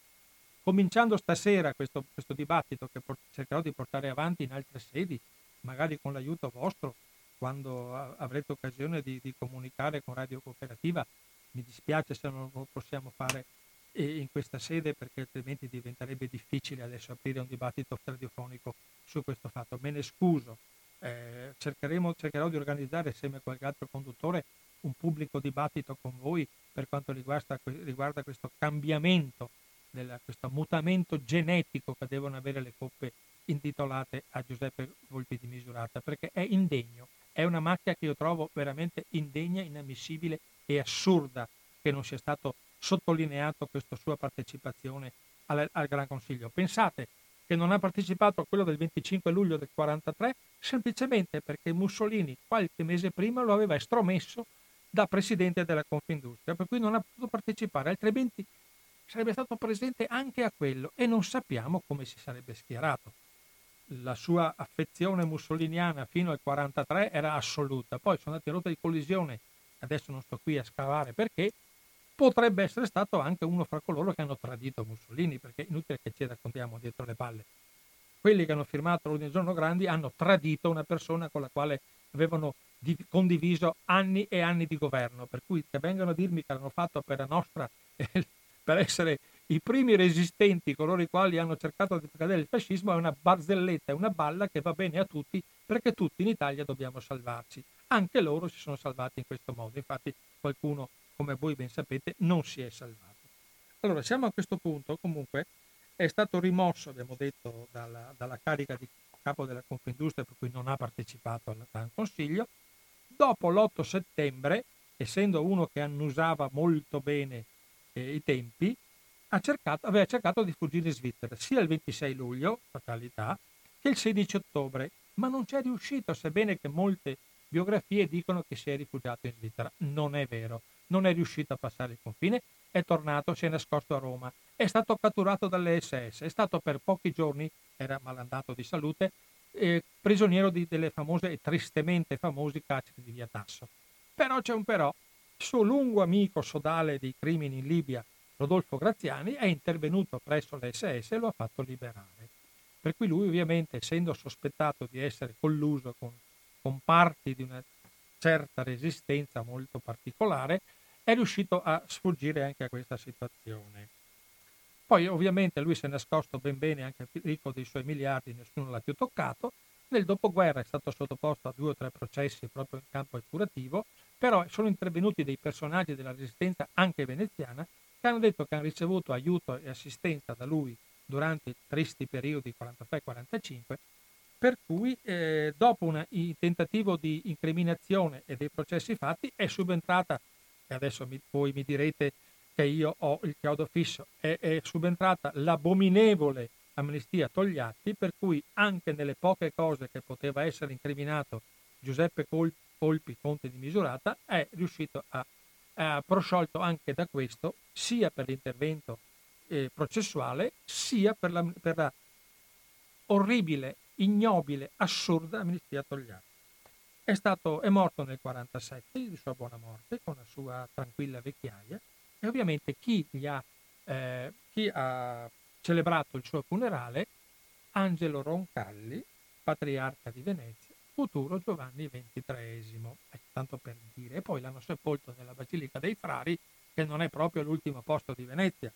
cominciando stasera questo, questo dibattito che port- cercherò di portare avanti in altre sedi, magari con l'aiuto vostro, quando avrete occasione di, di comunicare con Radio Cooperativa, mi dispiace se non lo possiamo fare eh, in questa sede perché altrimenti diventerebbe difficile adesso aprire un dibattito radiofonico su questo fatto. Me ne scuso, eh, cercherò di organizzare insieme a qualche altro conduttore un pubblico dibattito con voi per quanto riguarda, riguarda questo cambiamento, della, questo mutamento genetico che devono avere le coppe intitolate a Giuseppe Volpi di Misurata, perché è indegno, è una macchia che io trovo veramente indegna, inammissibile e assurda che non sia stato sottolineato questa sua partecipazione al, al Gran Consiglio. Pensate che non ha partecipato a quello del 25 luglio del 1943 semplicemente perché Mussolini qualche mese prima lo aveva estromesso da presidente della Confindustria, per cui non ha potuto partecipare, altrimenti sarebbe stato presente anche a quello e non sappiamo come si sarebbe schierato. La sua affezione mussoliniana fino al 1943 era assoluta, poi sono andati in rotta di collisione, adesso non sto qui a scavare perché, potrebbe essere stato anche uno fra coloro che hanno tradito Mussolini, perché è inutile che ci raccontiamo dietro le palle. Quelli che hanno firmato l'Ordine Giorno Grandi hanno tradito una persona con la quale avevano condiviso anni e anni di governo, per cui che vengano a dirmi che hanno fatto per la nostra, <laughs> per essere i primi resistenti, coloro i quali hanno cercato di cadere il fascismo, è una barzelletta, è una balla che va bene a tutti, perché tutti in Italia dobbiamo salvarci. Anche loro si sono salvati in questo modo, infatti qualcuno, come voi ben sapete, non si è salvato. Allora, siamo a questo punto, comunque, è stato rimosso, abbiamo detto, dalla, dalla carica di capo della Confindustria, per cui non ha partecipato al Gran Consiglio, Dopo l'8 settembre, essendo uno che annusava molto bene eh, i tempi, cercato, aveva cercato di fuggire in Svizzera sia il 26 luglio, fatalità, che il 16 ottobre, ma non c'è riuscito, sebbene che molte biografie dicono che si è rifugiato in Svizzera. Non è vero, non è riuscito a passare il confine, è tornato, si è nascosto a Roma, è stato catturato dalle SS, è stato per pochi giorni, era malandato di salute, eh, prigioniero di, delle famose e tristemente famosi carceri di Via Tasso. Però c'è un però, suo lungo amico sodale dei crimini in Libia, Rodolfo Graziani, è intervenuto presso l'SS e lo ha fatto liberare. Per cui lui ovviamente, essendo sospettato di essere colluso con, con parti di una certa resistenza molto particolare, è riuscito a sfuggire anche a questa situazione. Poi ovviamente lui si è nascosto ben bene anche ricco dei suoi miliardi, nessuno l'ha più toccato. Nel dopoguerra è stato sottoposto a due o tre processi proprio in campo epurativo, però sono intervenuti dei personaggi della resistenza anche veneziana che hanno detto che hanno ricevuto aiuto e assistenza da lui durante i tristi periodi 43-45, per cui eh, dopo un tentativo di incriminazione e dei processi fatti è subentrata, e adesso mi, voi mi direte che io ho il chiodo fisso. È, è subentrata l'abominevole amnistia Togliatti, per cui anche nelle poche cose che poteva essere incriminato Giuseppe Colpi, conte di Misurata, è riuscito a, a prosciolto anche da questo, sia per l'intervento eh, processuale, sia per la, per la orribile, ignobile, assurda amnistia Togliatti. È, stato, è morto nel 1947 di sua buona morte, con la sua tranquilla vecchiaia, e ovviamente chi, ha, eh, chi ha celebrato il suo funerale, Angelo Roncalli, patriarca di Venezia, futuro Giovanni XXIII, ecco, tanto per dire. E poi l'hanno sepolto nella Basilica dei Frari, che non è proprio l'ultimo posto di Venezia.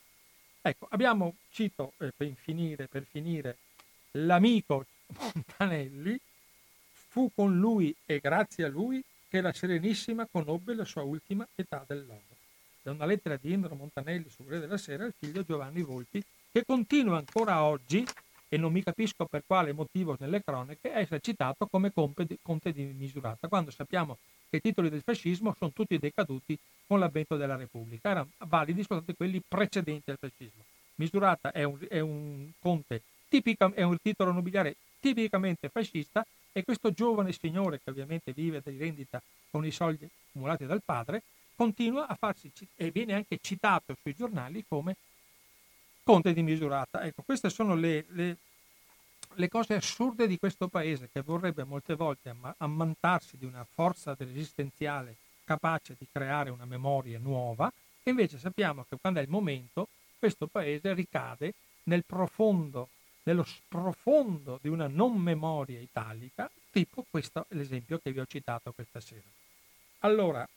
Ecco, abbiamo, cito eh, per, finire, per finire, l'amico Montanelli, fu con lui e grazie a lui che la Serenissima conobbe la sua ultima età dell'oro da una lettera di Indro Montanelli sul Corriere della Sera al figlio Giovanni Volpi, che continua ancora oggi, e non mi capisco per quale motivo nelle cronache, a essere citato come conte di misurata, quando sappiamo che i titoli del fascismo sono tutti decaduti con l'avvento della Repubblica, erano validi soltanto quelli precedenti al fascismo. Misurata è un, è un conte tipica, è un titolo nobiliare tipicamente fascista e questo giovane signore che ovviamente vive di rendita con i soldi accumulati dal padre continua a farsi e viene anche citato sui giornali come conte di misurata. Ecco, queste sono le, le, le cose assurde di questo paese che vorrebbe molte volte ammantarsi di una forza resistenziale capace di creare una memoria nuova e invece sappiamo che quando è il momento questo paese ricade nel profondo, nello sprofondo di una non memoria italica, tipo questo l'esempio che vi ho citato questa sera. Allora,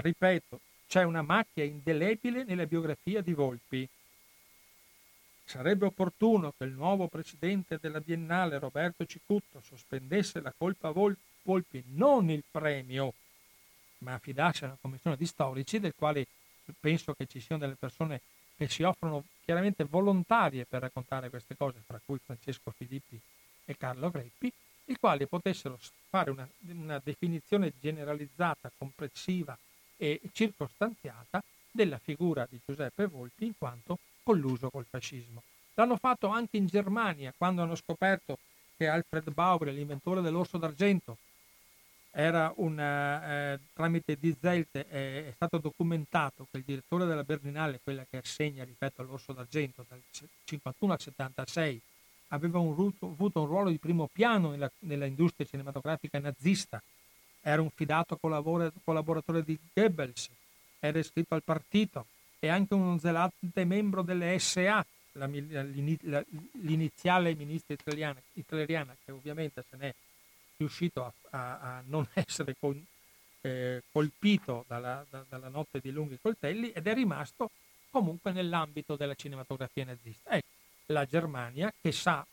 ripeto, c'è una macchia indelebile nella biografia di Volpi. Sarebbe opportuno che il nuovo presidente della Biennale, Roberto Cicutto, sospendesse la colpa a Volpi, non il premio, ma affidasse a una commissione di storici, del quale penso che ci siano delle persone che si offrono chiaramente volontarie per raccontare queste cose, tra cui Francesco Filippi e Carlo Greppi, i quali potessero fare una, una definizione generalizzata, complessiva e circostanziata della figura di Giuseppe Volpi in quanto colluso col fascismo. L'hanno fatto anche in Germania quando hanno scoperto che Alfred Bauer, l'inventore dell'orso d'argento, era una, eh, tramite Die Zelte è, è, stato documentato che il direttore della Berlinale, quella che assegna, ripeto, all'Orso d'Argento dal 51 al 76, aveva un, avuto un ruolo di primo piano nella, nella, industria cinematografica nazista, era un fidato collaboratore di Goebbels, era iscritto al partito e anche un zelante membro delle SA, la, la, l'iniziale ministra italiana, italiana, che ovviamente se n'è riuscito a, a, a non <laughs> essere con, eh, colpito dalla, da, dalla, notte di lunghi coltelli ed è rimasto comunque nell'ambito della cinematografia nazista. Ecco, la Germania che sa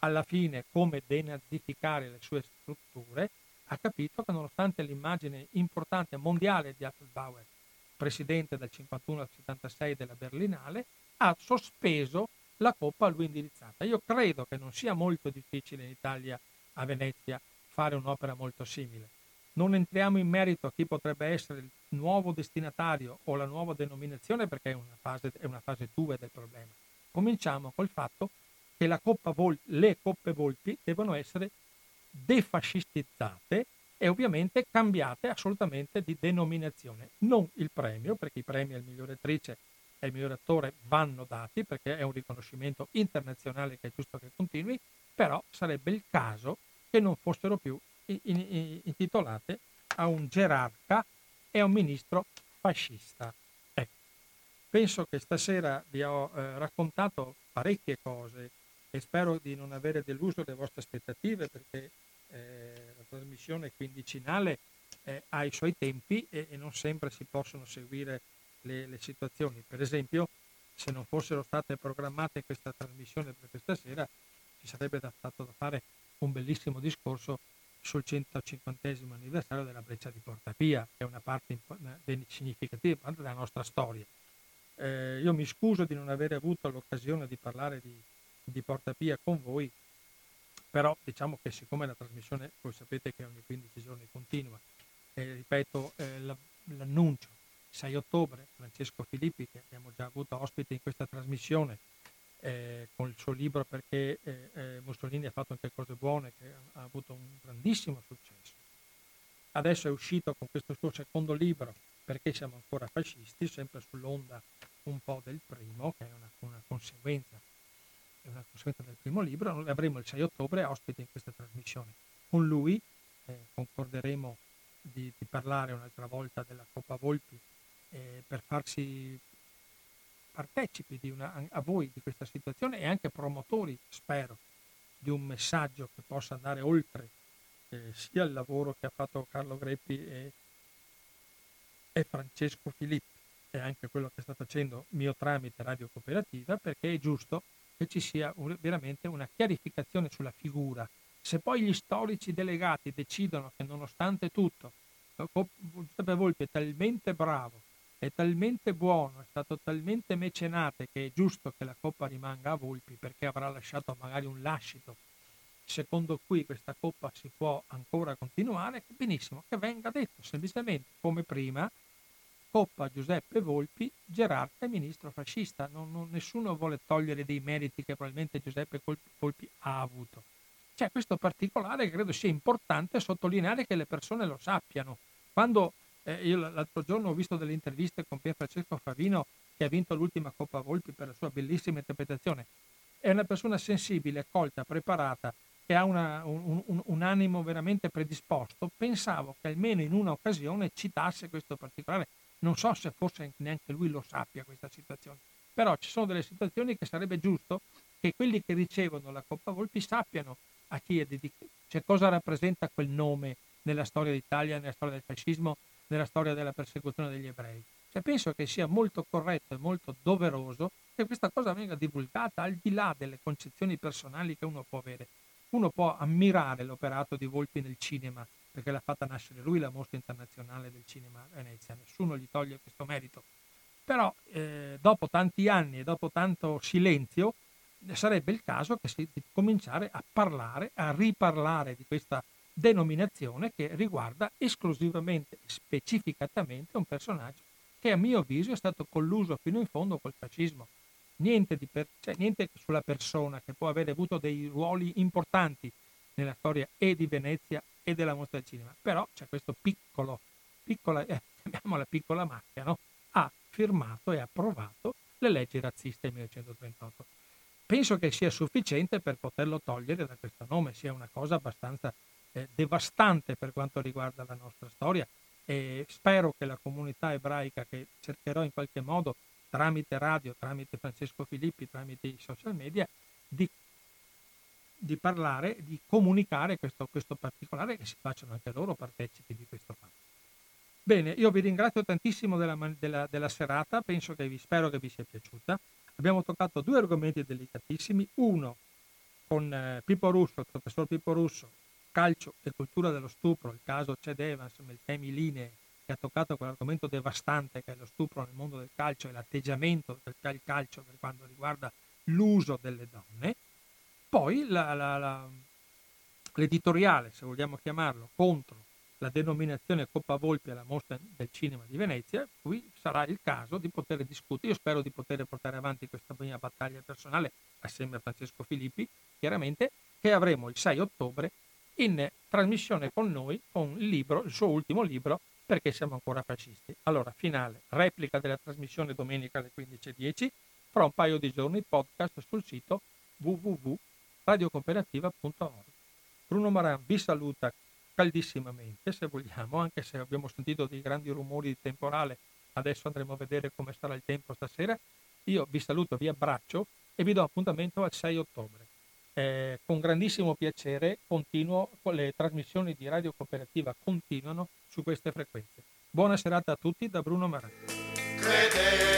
alla fine come denazificare le sue strutture, ha capito che nonostante l'immagine importante mondiale di Alfred Bauer, presidente dal 51 al 76 della Berlinale, ha sospeso la coppa a lui indirizzata. Io credo che non sia molto difficile in Italia, a Venezia, fare un'opera molto simile. Non entriamo in merito a chi potrebbe essere il nuovo destinatario o la nuova denominazione perché è una fase, è una fase 2 del problema. Cominciamo col fatto che Coppa Vol- le coppe Volpi devono essere defascistizzate e ovviamente cambiate assolutamente di denominazione. Non il premio, perché i premi al migliore attrice e al migliore attore vanno dati, perché è un riconoscimento internazionale che è giusto che continui, però sarebbe il caso che non fossero più intitolate a un gerarca e a un ministro fascista. Ecco, penso che stasera vi ho eh, raccontato parecchie cose e spero di non avere deluso le vostre aspettative perché eh, la trasmissione quindicinale eh, ha i suoi tempi e, e, non sempre si possono seguire le, le situazioni. Per esempio, se non fossero state programmate questa trasmissione per questa sera, ci sarebbe stato da fare un bellissimo discorso sul 150 anniversario della breccia di Porta Pia, che è una parte significativa della nostra storia. Eh, io mi scuso di non aver avuto l'occasione di parlare di, di Porta Pia con voi, però diciamo che siccome la trasmissione, voi sapete che ogni 15 giorni continua, eh, ripeto eh, la, l'annuncio, 6 ottobre, Francesco Filippi, che abbiamo già avuto ospite in questa trasmissione, eh, con il suo libro perché eh, eh, Mussolini ha fatto anche cose buone, che ha avuto un grandissimo successo. Adesso è uscito con questo suo secondo libro, perché siamo ancora fascisti, sempre sull'onda un po' del primo, che è una, una conseguenza, è una conseguenza del primo libro, noi avremo il 6 ottobre ospite in questa trasmissione. Con lui eh, concorderemo di, di, parlare un'altra volta della Coppa Volpi eh, per farsi partecipi una, a voi di questa situazione e anche promotori, spero, di un messaggio che possa andare oltre eh, sia il lavoro che ha fatto Carlo Greppi e, e Francesco Filippi e anche quello che sta facendo mio tramite Radio Cooperativa, perché è giusto che ci sia un, veramente una chiarificazione sulla figura. Se poi gli storici delegati decidono che nonostante tutto Giuseppe Volpi è talmente bravo è talmente buono, è stato talmente mecenate che è giusto che la coppa rimanga a Volpi perché avrà lasciato magari un lascito secondo cui questa coppa si può ancora continuare, benissimo, che venga detto semplicemente come prima, coppa Giuseppe Volpi, gerarca e ministro fascista. Non, non, nessuno vuole togliere dei meriti che probabilmente Giuseppe Volpi ha avuto. C'è questo particolare che credo sia importante sottolineare che le persone lo sappiano. Quando Eh, io l'altro giorno ho visto delle interviste con Pier Francesco Favino che ha vinto l'ultima Coppa Volpi per la sua bellissima interpretazione. È una persona sensibile, colta, preparata, che ha una, un, un, un, animo veramente predisposto. Pensavo che almeno in una occasione citasse questo particolare. Non so se forse neanche lui lo sappia questa situazione, però ci sono delle situazioni che sarebbe giusto che quelli che ricevono la Coppa Volpi sappiano a chi è dedicato, cioè cosa rappresenta quel nome nella storia d'Italia, nella storia del fascismo, nella storia della persecuzione degli ebrei. Cioè, penso che sia molto corretto e molto doveroso che questa cosa venga divulgata al di là delle concezioni personali che uno può avere. Uno può ammirare l'operato di Volpi nel cinema, perché l'ha fatta nascere lui la mostra internazionale del cinema a Venezia, nessuno gli toglie questo merito. Però eh, dopo tanti anni e dopo tanto silenzio sarebbe il caso che si cominciare a parlare, a riparlare di questa denominazione che riguarda esclusivamente specificatamente un personaggio che a mio avviso è stato colluso fino in fondo col fascismo. Niente, per, cioè, niente sulla persona che può aver avuto dei ruoli importanti nella storia e di Venezia e della mostra del cinema, però c'è questo piccolo, piccola, eh, <laughs> chiamiamola piccola macchia, no? ha firmato e approvato le leggi razziste del 1938. Penso che sia sufficiente per poterlo togliere da questo nome, sia una cosa abbastanza eh, devastante per quanto riguarda la nostra storia e spero che la comunità ebraica che cercherò in qualche modo tramite radio, tramite Francesco Filippi, tramite i social media, di, di parlare, di comunicare questo, questo particolare e che si facciano anche loro partecipi di questo fatto. Bene, io vi ringrazio tantissimo della, della, della serata, che vi, spero che vi sia piaciuta. Abbiamo toccato due argomenti delicatissimi, uno con eh, Pippo Russo, il professor Pippo Russo, calcio e cultura dello stupro, il caso Ced Evans nel temi linee che ha toccato quell'argomento devastante che è lo stupro nel mondo del calcio e l'atteggiamento del calcio per quanto riguarda l'uso delle donne, poi la, la, la, l'editoriale, se vogliamo chiamarlo, contro la denominazione Coppa Volpi alla mostra del cinema di Venezia, qui sarà il caso di poter discutere, io spero di poter portare avanti questa mia battaglia personale assieme a Francesco Filippi, chiaramente, che avremo il 6 ottobre in trasmissione con noi con il libro, il suo ultimo libro, Perché siamo ancora fascisti. Allora, finale, replica della trasmissione domenica alle 15.10, fra un paio di giorni podcast sul sito www.radiocooperativa.org. Bruno Maran vi saluta caldissimamente, se vogliamo, anche se abbiamo sentito dei grandi rumori di temporale, adesso andremo a vedere come sarà il tempo stasera. Io vi saluto, vi abbraccio e vi do appuntamento al 6 ottobre. Eh, con grandissimo piacere continuo, le trasmissioni di Radio Cooperativa continuano su queste frequenze. Buona serata a tutti da Bruno Maratti.